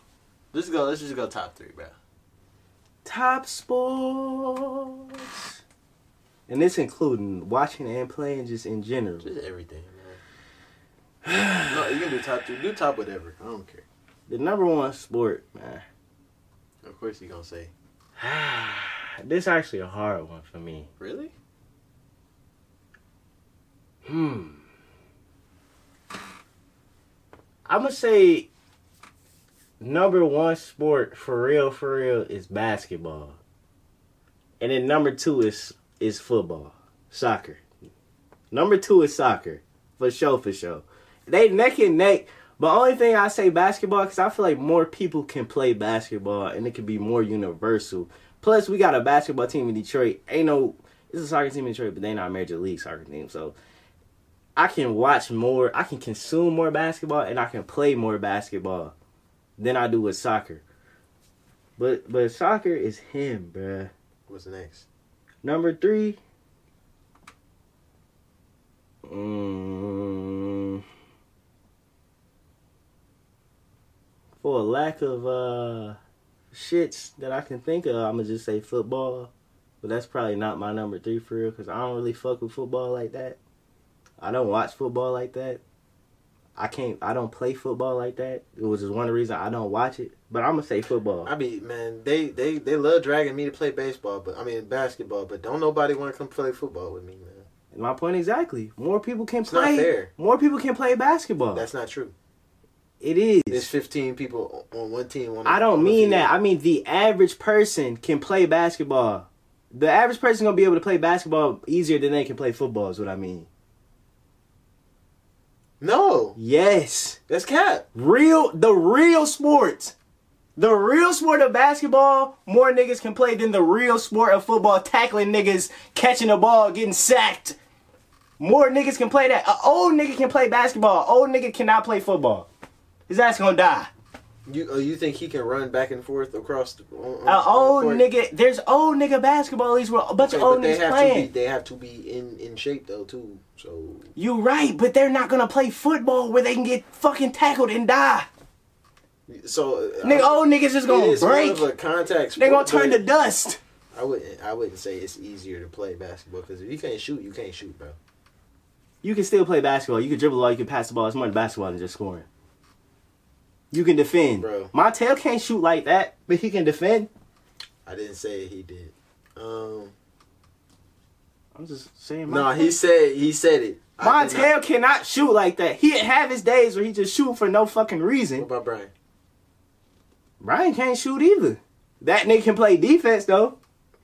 Let's go. Let's just go top three, bro. Top sports. And this including watching and playing just in general. Just everything, man. no, you can do top three. Do top whatever. I don't care. The number one sport, man. Of course, you gonna say this is actually a hard one for me. really. Hmm. I'm gonna say number one sport for real, for real is basketball, and then number two is is football, soccer. Number two is soccer, for sure, for sure. They neck and neck. But only thing I say basketball because I feel like more people can play basketball and it can be more universal. Plus, we got a basketball team in Detroit. Ain't no, it's a soccer team in Detroit, but they not a major league soccer team. So I can watch more, I can consume more basketball, and I can play more basketball than I do with soccer. But but soccer is him, bruh. What's next? Number three. Mm, for a lack of uh shits that I can think of, I'm gonna just say football. But that's probably not my number three for real, cause I don't really fuck with football like that. I don't watch football like that. I can't. I don't play football like that. It was just one of the reasons I don't watch it. But I'm gonna say football. I mean, man, they they they love dragging me to play baseball, but I mean basketball. But don't nobody want to come play football with me, man. My point exactly. More people can It's play. More people can play basketball. That's not true. it is. There's 15 people on one team. On I don't mean that. I mean the average person can play basketball. The average person gonna be able to play basketball easier than they can play football. Is what I mean. No, Yes, that's cap. real the real sport, the real sport of basketball. More niggas can play than the real sport of football. Tackling niggas, catching the ball, getting sacked. More niggas can play that. An old nigga can play basketball. An old nigga cannot play football. His ass gonna die. You uh, you think he can run back and forth across the? On, on An old the nigga, there's old nigga basketball leagues where a bunch Okay, of old but they niggas have playing. to be. They have to be in in shape though too. So you're right, but they're not gonna play football where they can get fucking tackled and die. so uh, Nigga, I- old niggas just gonna is more break. of a contact. They gonna turn to dust. I wouldn't. I wouldn't say it's easier to play basketball because if you can't shoot, you can't shoot, bro. You can still play basketball. You can dribble the ball. You can pass the ball. It's more than basketball than just scoring. You can defend. Bro. Montel can't shoot like that, but he can defend. I didn't say he did. Um, I'm just saying. no, Montel- he said he said it. Montel cannot shoot like that. He have his days where he just shoot for no fucking reason. What about Brian? Brian can't shoot either. That nigga can play defense though.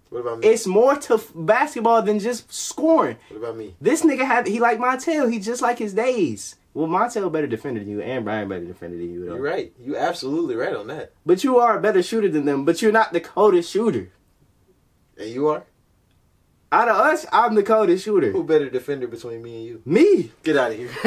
What about me? It's more to f- basketball than just scoring. what about me? This nigga had he like Montel. He just like his days. Well, Montel better defender than you, and Brian better defender than you. Though. You're right. You absolutely right on that. But you are a better shooter than them. But you're not the coldest shooter. And you are. Out of us, I'm the coldest shooter. Who better defender between me and you? Me, Get out of here.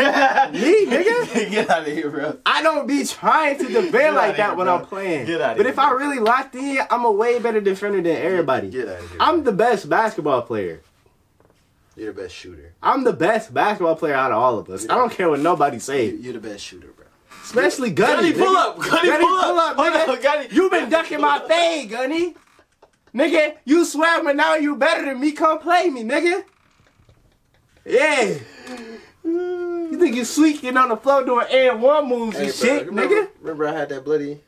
me, nigga. Get out of here, bro. I don't be trying to defend like that here, when bro. I'm playing. Get outta But here, if I really locked in, I'm a way better defender than everybody. Get out of here. I'm the best basketball player. You're the best shooter. I'm the best basketball player out of all of us. I don't care what nobody say, You're the best shooter, bro. especially Gunny. Gunny, pull up. Gunny, Gunny, pull, pull up. up, nigga. Hold on, Gunny. You been ducking my fade, Gunny. Nigga, you swear, but now you better than me. Come play me, nigga. Yeah. You think you sweet getting on the floor doing and one moves Hey, and bro, shit, remember, nigga? Remember I had that bloody.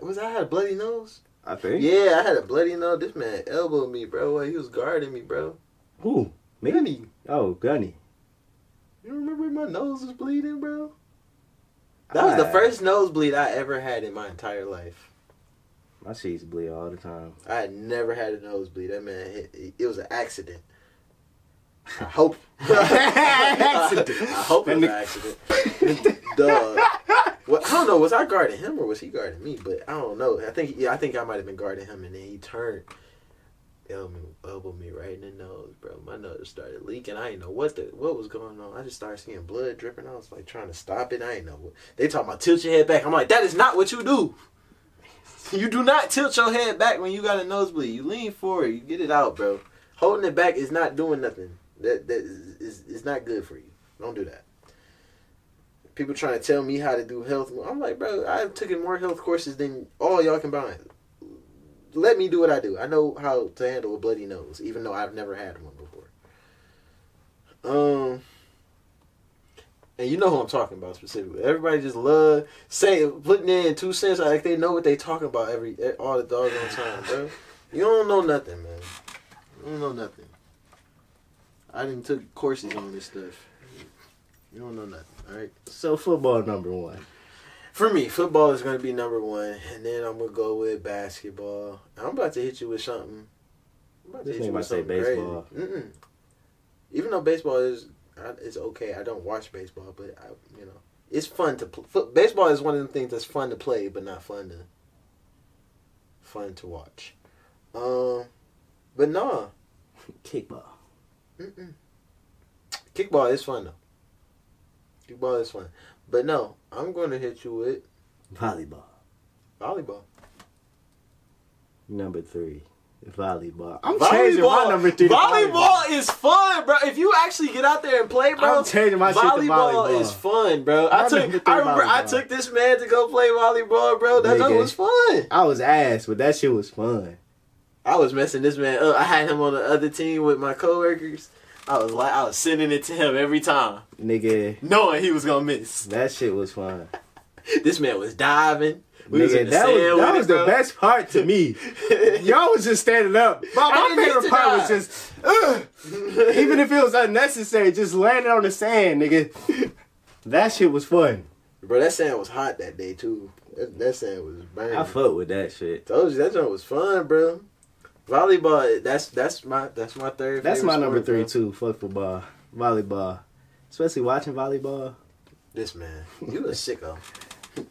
Was I had a bloody nose? I think. Yeah, I had a bloody nose. This man elbowed me, bro. He was guarding me, bro. Who? Me? Gunny. Oh, Gunny. You remember my nose was bleeding, bro? That was the Ah. first nosebleed I ever had in my entire life. My sheets bleed all the time. I had never had a nosebleed. That man, it, it was an accident. I hope. Accident. I hope it was an accident. Duh. Well, I don't know. Was I guarding him or was he guarding me? But I don't know. I think yeah, I think I might have been guarding him, and then he turned. Elbow, elbowed me right in the nose, bro. My nose started leaking. I didn't know what the what was going on. I just started seeing blood dripping. I was like trying to stop it. I didn't know. What, they talking about tilt your head back. I'm like, that is not what you do. You do not tilt your head back when you got a nosebleed. You lean forward. You get it out, bro. Holding it back is not doing nothing. That that is, is, is not good for you. Don't do that. People trying to tell me how to do health. I'm like, bro, I've taken more health courses than all y'all combined. Let me do what I do. I know how to handle a bloody nose, even though I've never had one before. Um, and you know who I'm talking about specifically. Everybody just love saying putting in two cents like they know what they talking about every all the dogs on time, bro. You don't know nothing, man. You don't know nothing. I didn't took courses on this stuff. You don't know nothing, all right? So football number one. For me, football is going to be number one, and then I'm going to go with basketball. I'm about to hit you with something. I'm about This hit you with say something baseball. crazy. Mm-mm. Even though baseball is it's okay, I don't watch baseball, but I, you know, it's fun to pl- foot, baseball is one of the things that's fun to play, but not fun to fun to watch. Um, but no, Kickball. Mm-mm. kickball is fun though. Kickball is fun, but no, I'm going to hit you with Volleyball. volleyball. Number three. Volleyball. I'm volleyball, changing my number three to volleyball is fun, bro. If you actually get out there and play, bro, I'm changing my shit to volleyball. is fun, bro. I My took, I remember, I took this man to go play volleyball, bro. That Nigga. was fun. I was ass, but that shit was fun. I was messing this man up. I had him on the other team with my coworkers. I was like, I was sending it to him every time, Nigga, knowing he was gonna miss. that shit was fun. This man was diving. We was Nigga, in the that was, that was it, the best part to me. Y'all was just standing up. My, my favorite part was just, ugh. even if it was unnecessary, just landing on the sand, nigga. That shit was fun. Bro, that sand was hot that day too. That, that sand was burning. I fuck with that shit. Told you that joint was fun, bro. Volleyball, that's that's my that's my third. That's my number sport, three bro. too. Fuck football, volleyball, especially watching volleyball. This man, you a sicko.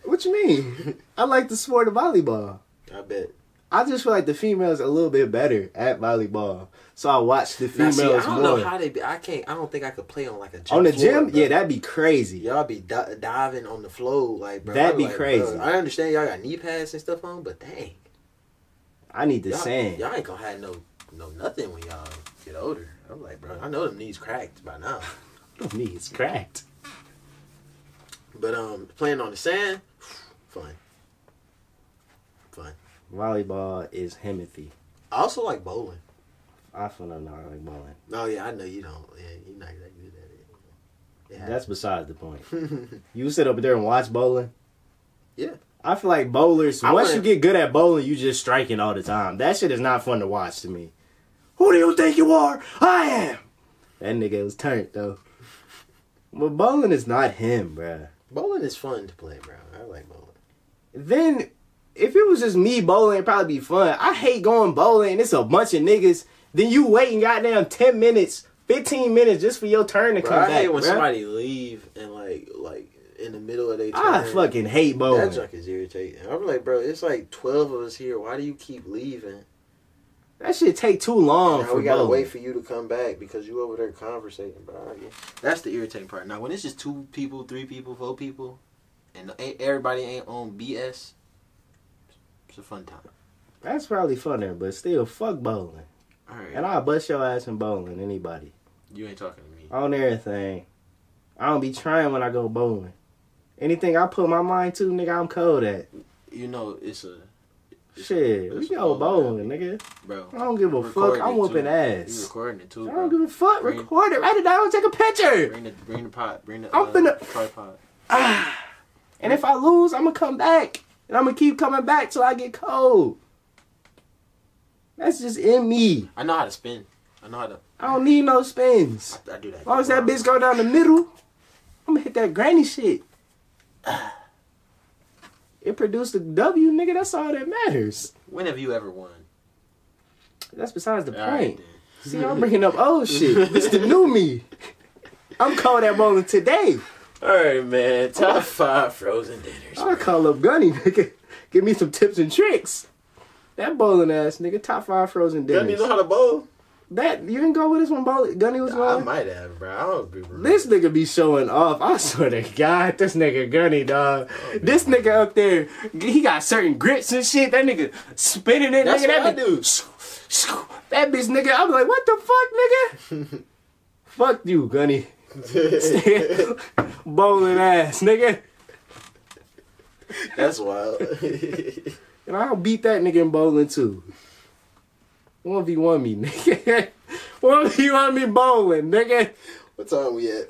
What you mean? I like the sport of volleyball. I bet. I just feel like the females are a little bit better at volleyball, so I watch the Now, females see, I don't more. know how they. Be, I can't. I don't think I could play on like a gym on the floor, gym, bro. yeah, that'd be crazy. Y'all be di- diving on the floor, like bro. That'd be like, crazy. bro, I understand y'all got knee pads and stuff on, but dang, I need the y'all, sand. y'all ain't gonna have no no nothing when y'all get older. I'm like, bro, I know them knees cracked by now, Me, it's cracked. but um, playing on the sand, fun, fun. Volleyball is Himothy. I also like bowling. I feel like I like bowling. Oh yeah, I know you don't. Yeah, you're not that good at it. Yeah. That's besides the point. You sit up there and watch bowling. Yeah. I feel like bowlers. I once wanna- you get good at bowling, you just striking all the time. That shit is not fun to watch to me. Who do you think you are? I am. That nigga was turned though. But bowling is not him, bruh. bowling is fun to play, bro. I like bowling. Then, if it was just me bowling, it'd probably be fun. I hate going bowling. It's a bunch of niggas. Then you waiting goddamn ten minutes, fifteen minutes just for your turn to Bro, come I back. hate when bruh. somebody leave and like like in the middle of their turn. I fucking hate bowling. That junk is irritating. I'm like, bro, it's like twelve of us here. Why do you keep leaving? That shit take too long now for we gotta bowling. wait for you to come back because you over there conversating, bro. I That's the irritating part. Now when it's just two people, three people, four people, and everybody ain't on BS, it's a fun time. That's probably funner, but still, fuck bowling. All right, And I'll bust your ass in bowling, anybody. you ain't talking to me. On everything. I don't be trying when I go bowling. Anything I put my mind to, nigga, I'm cold at. You know it's a it's- Shit, we it's go a bowling, nigga. bro. I don't give a fuck. I'm whooping too. ass. You recording it too, Bro. I don't give a fuck. Bring- Record it. Write it down. Take a picture. Bring the bring the pot. Bring the I'm uh, finna- tripod. Ah. And if I lose, I'm gonna come back, and I'm gonna keep coming back till I get cold. That's just in me. I know how to spin. I know how to. I don't need no spins. I, I do that. As long as that bitch go down the middle, I'm gonna hit that granny shit. It produced a W, nigga. That's all that matters. When have you ever won? That's besides the All right, point. then. See, I'm bringing up old shit. It's the new me. I'm calling that bowling today. All right, man. Top five frozen dinners. I'll call up Gunny, nigga. Give me some tips and tricks. That bowling ass nigga, top five frozen dinners. he know how to bowl? That you didn't go with us when bowling Gunny was I might have, bro. I don't agree with This nigga be showing off. I swear to God, this nigga Gunny, dog. Oh, This nigga up there, he got certain grits and shit. That nigga spinning it, That's nigga. what I that do. bitch- That bitch, nigga. I'm like, what the fuck, nigga? fuck you, Gunny. Bowling ass, nigga. That's wild. And I'll beat that nigga in bowling too. 1v1 me, nigga. 1v1 me bowling, nigga. what time we at?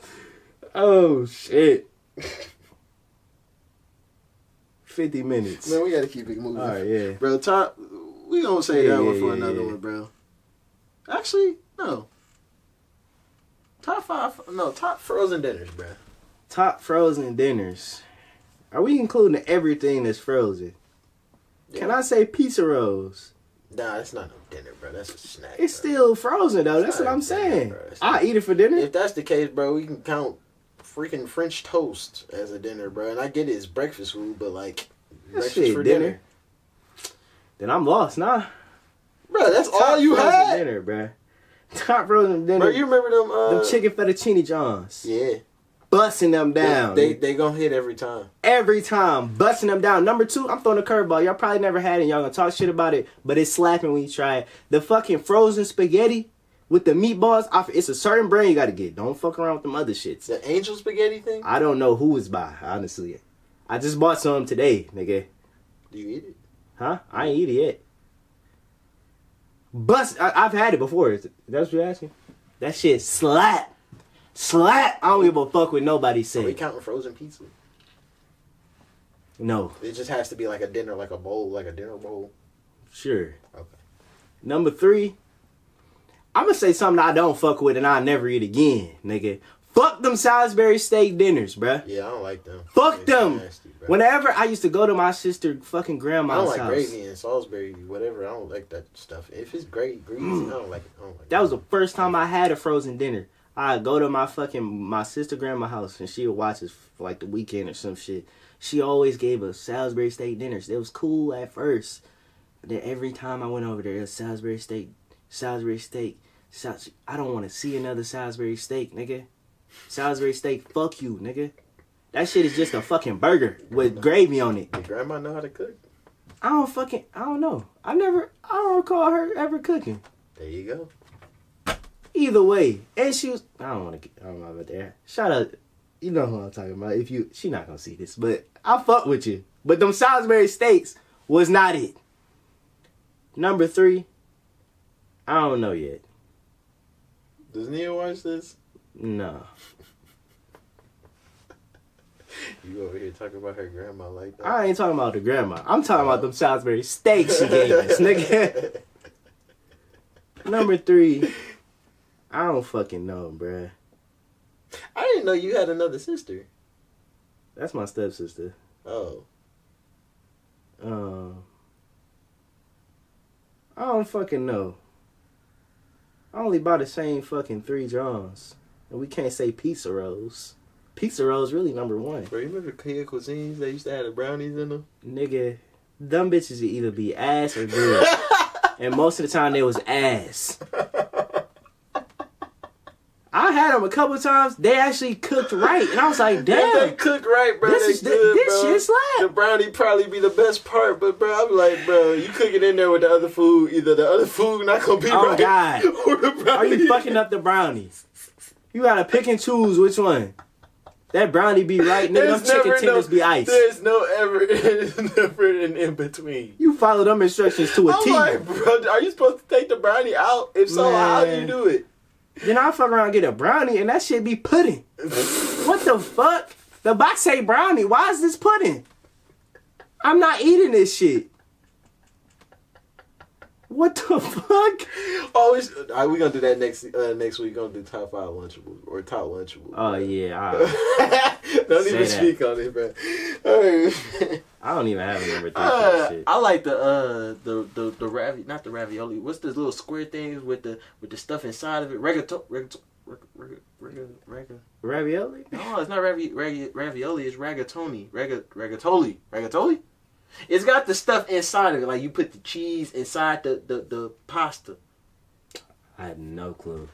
Oh, shit. 50 minutes. Man, we gotta keep it moving. Alright, yeah. Bro, top. We gonna say Yeah, that one yeah, for yeah, another one, bro. Actually, no. Top five. No, top frozen dinners, bro. Top frozen dinners. Are we including everything that's frozen? Can I say pizza rolls? Nah, that's not no dinner, bro. That's a snack. It's bro. still frozen though. That's what I'm saying. I eat it for dinner. If that's the case, bro, we can count freaking French toast as a dinner, bro. And I get it, it's breakfast food, but like That breakfast shit for dinner. dinner. Then I'm lost, nah. bro. That's all Top you frozen had, dinner, bro. Top frozen dinner. bro. You remember them? Uh, them chicken fettuccine johns. Yeah, Busting them down. they they gonna hit every time. every time. Busting them down. Number two, I'm throwing a curveball. Y'all probably never had it. Y'all gonna talk shit about it, but it's slapping when you try it. The fucking frozen spaghetti with the meatballs. It's a certain brand you gotta get. Don't fuck around with them other shits. The angel spaghetti thing. I don't know who it's by, honestly. I just bought some today, nigga. Do you eat it? Huh? I ain't eat it yet. Bust. I, I've had it before. That's what you're asking? That shit slap. Slap. I don't give a fuck what nobody Are we counting frozen pizza? No. It just has to be like a dinner, like a bowl, like a dinner bowl. Sure. Okay. Number three, I'm gonna say something I don't fuck with and I'll never eat again, nigga. Fuck them Salisbury steak dinners, bruh. Yeah, I don't like them. Fuck They're them. nasty. Whenever I used to go to my sister fucking grandma's. I grandma's don't like house. gravy and Salisbury, whatever. I don't like that stuff. If it's great, greasy, I don't like it. I don't like That it. was the first time I had a frozen dinner. I'd go to my fucking my sister grandma house and she would watch us for like the weekend or some shit. She always gave us Salisbury steak dinners. It was cool at first. But then every time I went over there, it was Salisbury steak, Salisbury steak. Sal- I don't want to see another Salisbury steak, nigga. Salisbury steak, fuck you, nigga. That shit is just a fucking burger with gravy on it. Did grandma know how to cook? I don't fucking, I don't know. I never, I don't recall her ever cooking. There you go. Either way, and she was. I don't want to. I don't know about that. Shout out. You know who I'm talking about. If you, she not gonna see this, but I fuck with you. But them Salisbury steaks was not it. Number three. I don't know yet. Does Nia watch this? No. You over here talking about her grandma like that? I ain't talking about the grandma. I'm talking about them Salisbury steaks she gave us, nigga. Number three. I don't fucking know, bruh. I didn't know you had another sister. That's my stepsister. Oh, Um, I don't fucking know. I only bought the same fucking three Johns, and we can't say pizza rolls. Pizza rolls really number one, bro, you remember Kid Cuisines? They used to have the brownies in them. nigga. Them bitches would either be ass or good, and most of the time they was ass. I had them a couple times. They actually cooked right, and I was like, If they damn. cook right, bro. This they is- good, this bro. shit slap. The brownie probably be the best part, but bro, I'm like, bro, you cook it in there with the other food. Either the other food not gonna be Oh, right, God. or the brownie. Are you fucking up the brownies? You gotta pick and choose which one. That brownie be right, nigga. Them chicken tenders no, be ice. There's no ever, there's never an in between. You follow them instructions to a T. like, bro, are you supposed to take the brownie out? If so, how do you do it? Then I fuck around get a brownie and that shit be pudding. what the fuck? The box say brownie. Why is this pudding? I'm not eating this shit. What the fuck? Always, all right, we gonna do that next uh, next week. Gonna do top five lunchables or top lunchables. Oh yeah, I, Don't Say even that. speak on it, bro. Alright. I don't even have a number three Uh. I like the uh the the the ravi not the ravioli. What's the little square things with the with the stuff inside of it? Regato regato reg reg reg Ravioli? No, it's not ravi, ravi, ravioli. It's ragatoni. Rega, ragatoli. Ragatoli. It's got the stuff inside of it. Like you put the cheese inside the the, the pasta. I had no clue.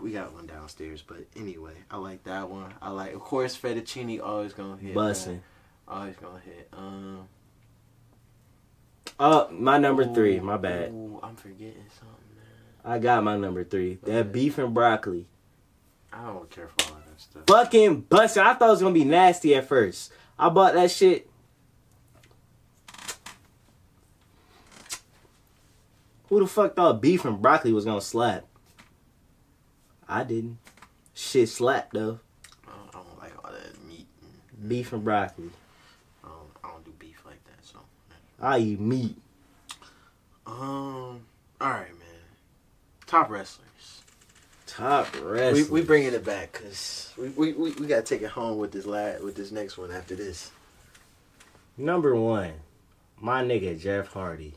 We got one downstairs, but anyway, I like that one. I like, of course, fettuccine always gonna hit. man. Bussin'. Always gonna hit. Um, Oh, my number three. My bad. Ooh, I'm forgetting something, man. I got my number three. That Okay. beef and broccoli. I don't care for all that stuff. Fucking bussin'. I thought it was gonna be nasty at first. I bought that shit. Who the fuck thought beef and broccoli was gonna slap? I didn't. Shit slapped though. I don't, I don't like all that meat. Beef and broccoli. I don't, I don't do beef like that. So, I eat meat. um, all right, man. Top wrestlers. Top We wrestling. we bringing it back because we, we, we, we gotta take it home with this lad with this next one after this. Number one, my nigga Jeff Hardy.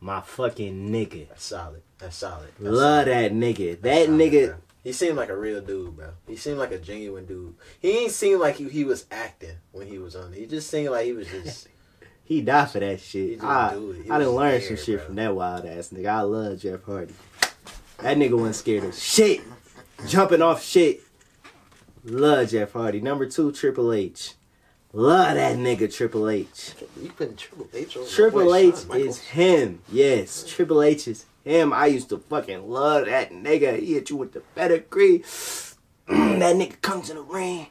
My fucking nigga. That's solid. That's solid. That's Love solid. that nigga. That's That solid, nigga. bro. He seemed like a real dude, bro. He seemed like a genuine dude. He ain't seemed like he, he was acting when he was on. it. He just seemed like he was just. He died for that shit. I, do it. He I learned there, some shit bro. from that wild ass nigga. I love Jeff Hardy. That nigga wasn't scared of shit. Jumping off shit. Love Jeff Hardy. Number two, Triple H. Love that nigga Triple H. You putting Triple H over Triple H is him. Yes, Triple H is him. I used to fucking love that nigga. He hit you with the pedigree. that nigga comes in the ring.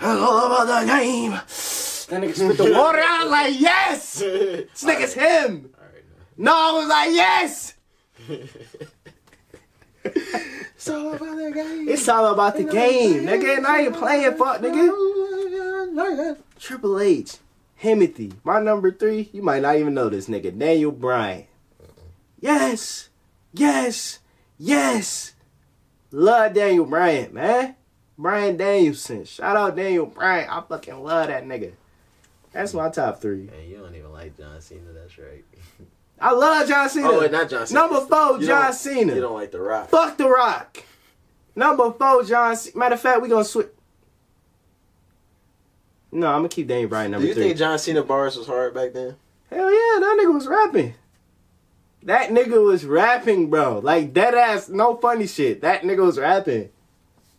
I all about the game. That nigga spit the water out. Like, yes! This nigga's him. Right, No, I was like, yes! It's all about that game. It's all about the game, nigga. And I ain't playing fuck, nigga. Triple H, Himothy, my number three. You might not even know this nigga, Daniel Bryan. Yes, yes, yes. Love Daniel Bryan, man. Bryan Danielson. Shout out Daniel Bryan. I fucking love that nigga. That's my top three. And you don't even like John Cena. That's right. I love John Cena. Oh, wait, not John Cena. Number four, You John Cena. You don't like The Rock. Fuck The Rock. Number four, John. C- Matter of fact, we gonna switch. No, I'm gonna keep Daniel Bryan number Do you three. think John Cena bars was hard back then? Hell yeah, that nigga was rapping. That nigga was rapping, bro. Like dead ass, no funny shit. That nigga was rapping.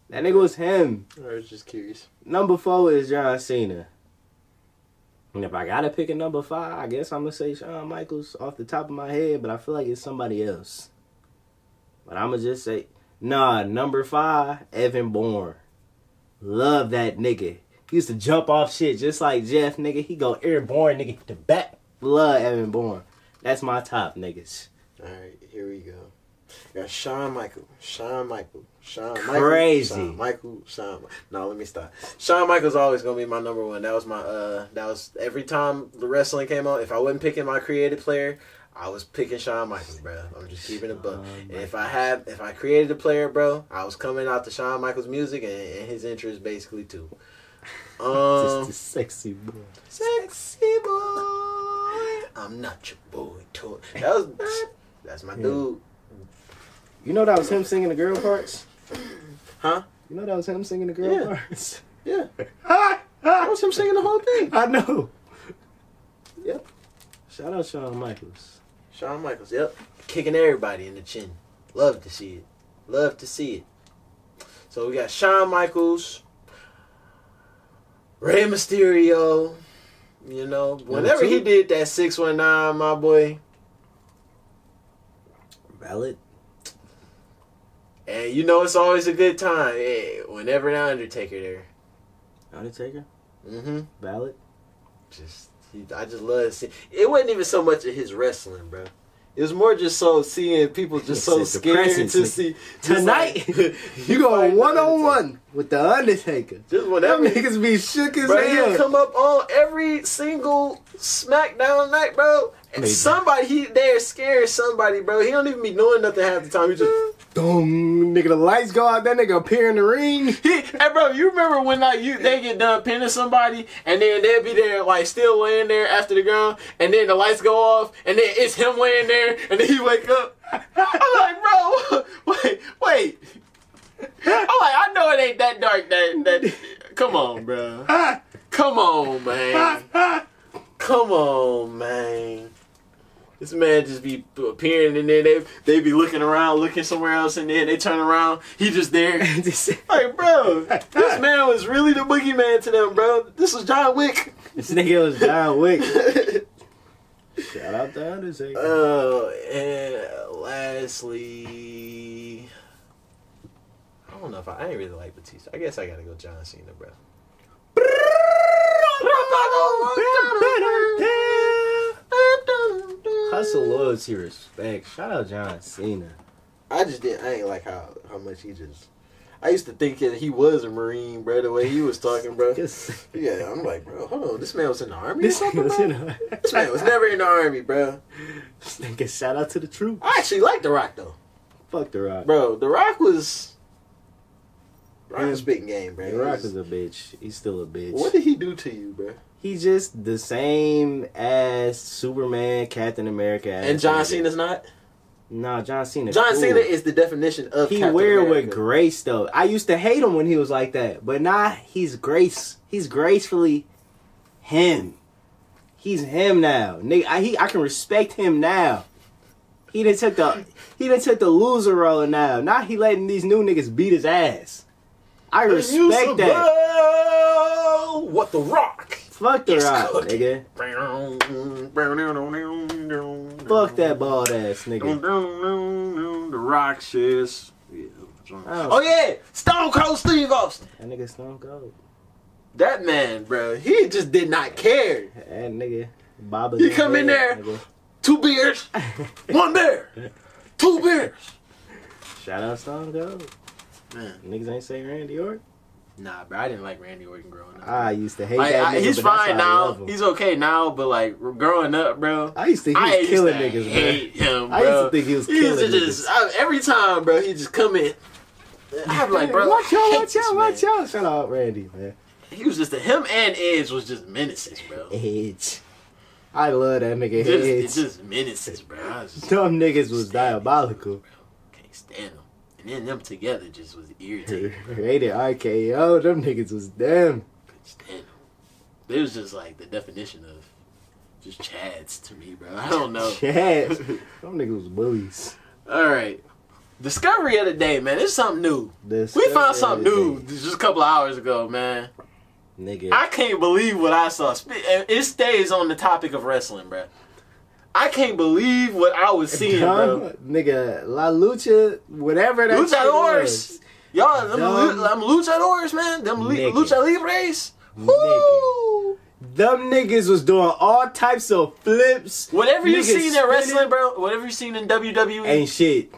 That nigga was him. I was just curious. Number four is John Cena. And if I gotta pick a number five, I guess I'm gonna say Shawn Michaels off the top of my head, but I feel like it's somebody else. But I'm gonna just say, nah, number five, Evan Bourne. Love that nigga. He used to jump off shit just like Jeff, nigga. He go airborne, nigga, The back. Love Evan Bourne. That's my top niggas. All right, here we go. Got Shawn Michael, Shawn Michael, Shawn Crazy. Michael, Shawn Michael, Shawn. No, let me stop. Shawn Michaels always gonna be my number one. That was my uh. That was every time the wrestling came on. If I wasn't picking my creative player, I was picking Shawn Michaels, bro. I'm just keeping it. Shawn And if I have, if I created a player, bro, I was coming out to Shawn Michaels' music and, and his interest basically too. Just Um, the sexy boy. sexy boy, I'm not your boy. Toy. That was that's my Yeah. dude. You know that was him singing the girl parts? Huh? You know that was him singing the girl Yeah. parts? Yeah. that That was him singing the whole thing. I know. Yep. Shout out Shawn Michaels. Shawn Michaels, yep. Kicking everybody in the chin. Love to see it. Love to see it. So we got Shawn Michaels, Rey Mysterio. You know, whenever he did that 619, my boy. Ballad. And you know it's always a good time. eh, whenever the Undertaker there. Undertaker. Mm-hmm. Ballad. Just he, I just love seeing it wasn't even so much of his wrestling, bro. It was more just so seeing people just so It's the scared to see Tonight, like- you fighting one on one with the Undertaker. Just Them whenever niggas be shook as Bro, he'll hell. come up on every single SmackDown night, bro. Somebody he there scares somebody, bro. He don't even be doing nothing half the time. He just Boom, nigga, the lights go out. That nigga appear in the ring. he, hey, bro. You remember when like you they get done pinning somebody, and then they'll be there like still laying there after the ground, and then the lights go off, and then it's him laying there, and then he wake up. I'm like, bro, wait, wait. I'm like, I know it ain't that dark. That that. Come on, bro. Come on, man. come on, man. This man just be appearing and then they they be looking around, looking somewhere else, and then they turn around, he just there. like, bro, this man was really the boogeyman to them, bro. This was John Wick. This nigga was John Wick. Shout out to Undertaker. Oh, and lastly, I don't know if I, I ain't really like Batista. I guess I gotta go John Cena, bro. Hustle, loyalty, respect. Shout out John Cena. I just didn't. I ain't like how how much he just. I used to think that he was a Marine, bro. The way he was talking, bro. Just, Yeah, I'm like, bro, hold on. This man was in the army. this or was in a- This man was never in the army, bro. This nigga, shout out to the troops. I actually like The Rock though, Fuck the Rock. bro. The Rock was. Rock was spitting game, bro. The Rock is a bitch. He's still a bitch. What did he do to you, bro? He's just the same as Superman, Captain America. And John nigga. Cena's not. Nah, John Cena. John cool. Cena is the definition of. He Captain wear it with grace though. I used to hate him when he was like that, but now he's grace. He's gracefully him. He's him now. Nigga, I, he, I can respect him now. He done took the he done took the loser role now. Now he letting these new niggas beat his ass. I respect that. that. What the Rock? Fuck the rock, nigga. Fuck that bald ass nigga. The Rock shit. Oh, Oh yeah, Stone Cold Steve Austin. that nigga Stone Cold. That man, bro, he just did not care. That nigga Baba. He come in there. Two beers, one beer, two beers. Shout out Stone Cold. Man, Niggas ain't say Randy Orton. Nah, bro, I didn't like Randy Orton growing up. I used to hate Like, that I- nigga. he's fine I now. him. He's okay now, but like growing up, bro. I used to think he I was used killing to niggas, hate man. him, bro. I used to think he was He killing just niggas. I, every time, bro. He just come in. I'm like, bro, watch I out, watch out, watch out. Shout out Randy, man. He was just a, him and Edge was just menaces, bro. Edge. I love that nigga Just, it's just menaces, bro. Just Them niggas was diabolical. can't stand And then them together just was irritating. they did RKO, them niggas was damn. Couldn't stand. It was just like the definition of just chads to me, bro. I don't know. Chads. them niggas was bullies. All right. Discovery of the day, man. It's something new. This We found something new just a couple of hours ago, man. Nigga. I can't believe what I saw. And It stays on the topic of wrestling, bro. I can't believe what I was seeing, Dumb, bro. Nigga, La Lucha, whatever that shit Luchadors. was. Y'all, them, Dumb. lu- them luchadors, man. Them li- lucha libres. Woo! Them niggas was doing all types of flips. Whatever you seen in wrestling, bro. Whatever you seen in WWE. Ain't shit.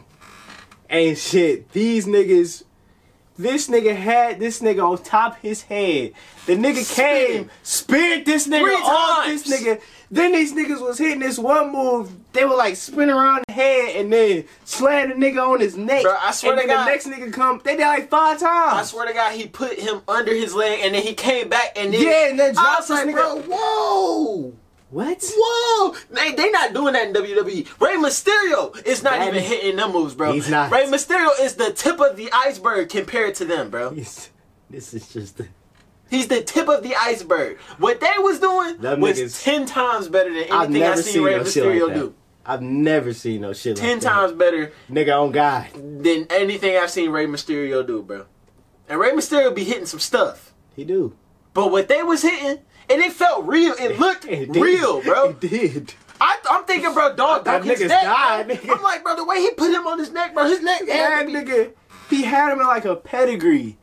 Ain't shit. These niggas. This nigga had this nigga on top his head. The nigga came, speared this nigga Three off times. this nigga. Then these niggas was hitting this one move. They were like spin around the head and then slam the nigga on his neck. Bro, I swear and to God. the next nigga come. They did like five times. I swear to God, he put him under his leg, and then he came back, and then Yeah, and then I dropped was like, bro, whoa. What? Whoa! They they not doing that in WWE. Rey Mysterio is not That even is- hitting them moves, bro. He's not. Rey Mysterio is the tip of the iceberg compared to them, bro. This this is just. The, He's the tip of the iceberg. What they was doing was niggas- ten times better than I've anything I never seen seen Rey no shit like Mysterio do. I've never seen no shit like Ten that. times better Nigga on God. than anything I've seen Rey Mysterio do, bro. And Rey Mysterio be hitting some stuff. He do. But what they was hitting, and it felt real. It looked It real, bro. It did. I, I'm thinking, bro, dog I thought broke his niggas neck. died, nigga. I'm like, bro, the way he put him on his neck, bro, his neck Yeah, had to be- nigga. He had him in like a pedigree.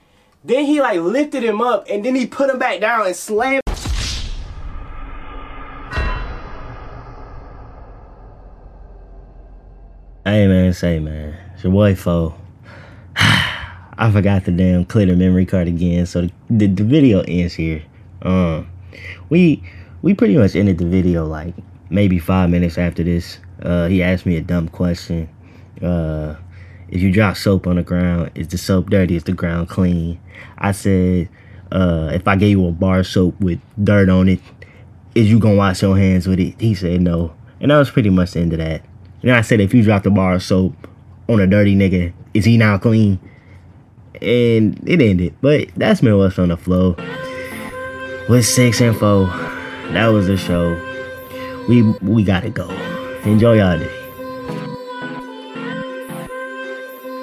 Then he like lifted him up and then he put him back down and slammed. Hey man, say man, it's your boy Fo. I forgot the damn clear memory card again, so the, the, the video ends here. Um, we we pretty much ended the video like maybe five minutes after this. Uh, he asked me a dumb question. Uh, if you drop soap on the ground, is the soap dirty? Is the ground clean? I said, uh, if I gave you a bar of soap with dirt on it, is you gonna wash your hands with it? He said no, and that was pretty much the end of that. And I said, if you drop the bar of soap on a dirty nigga, is he now clean? And it ended. But that's what's on the Flo. With six and four, that was the show. we we gotta go. Enjoy y'all day.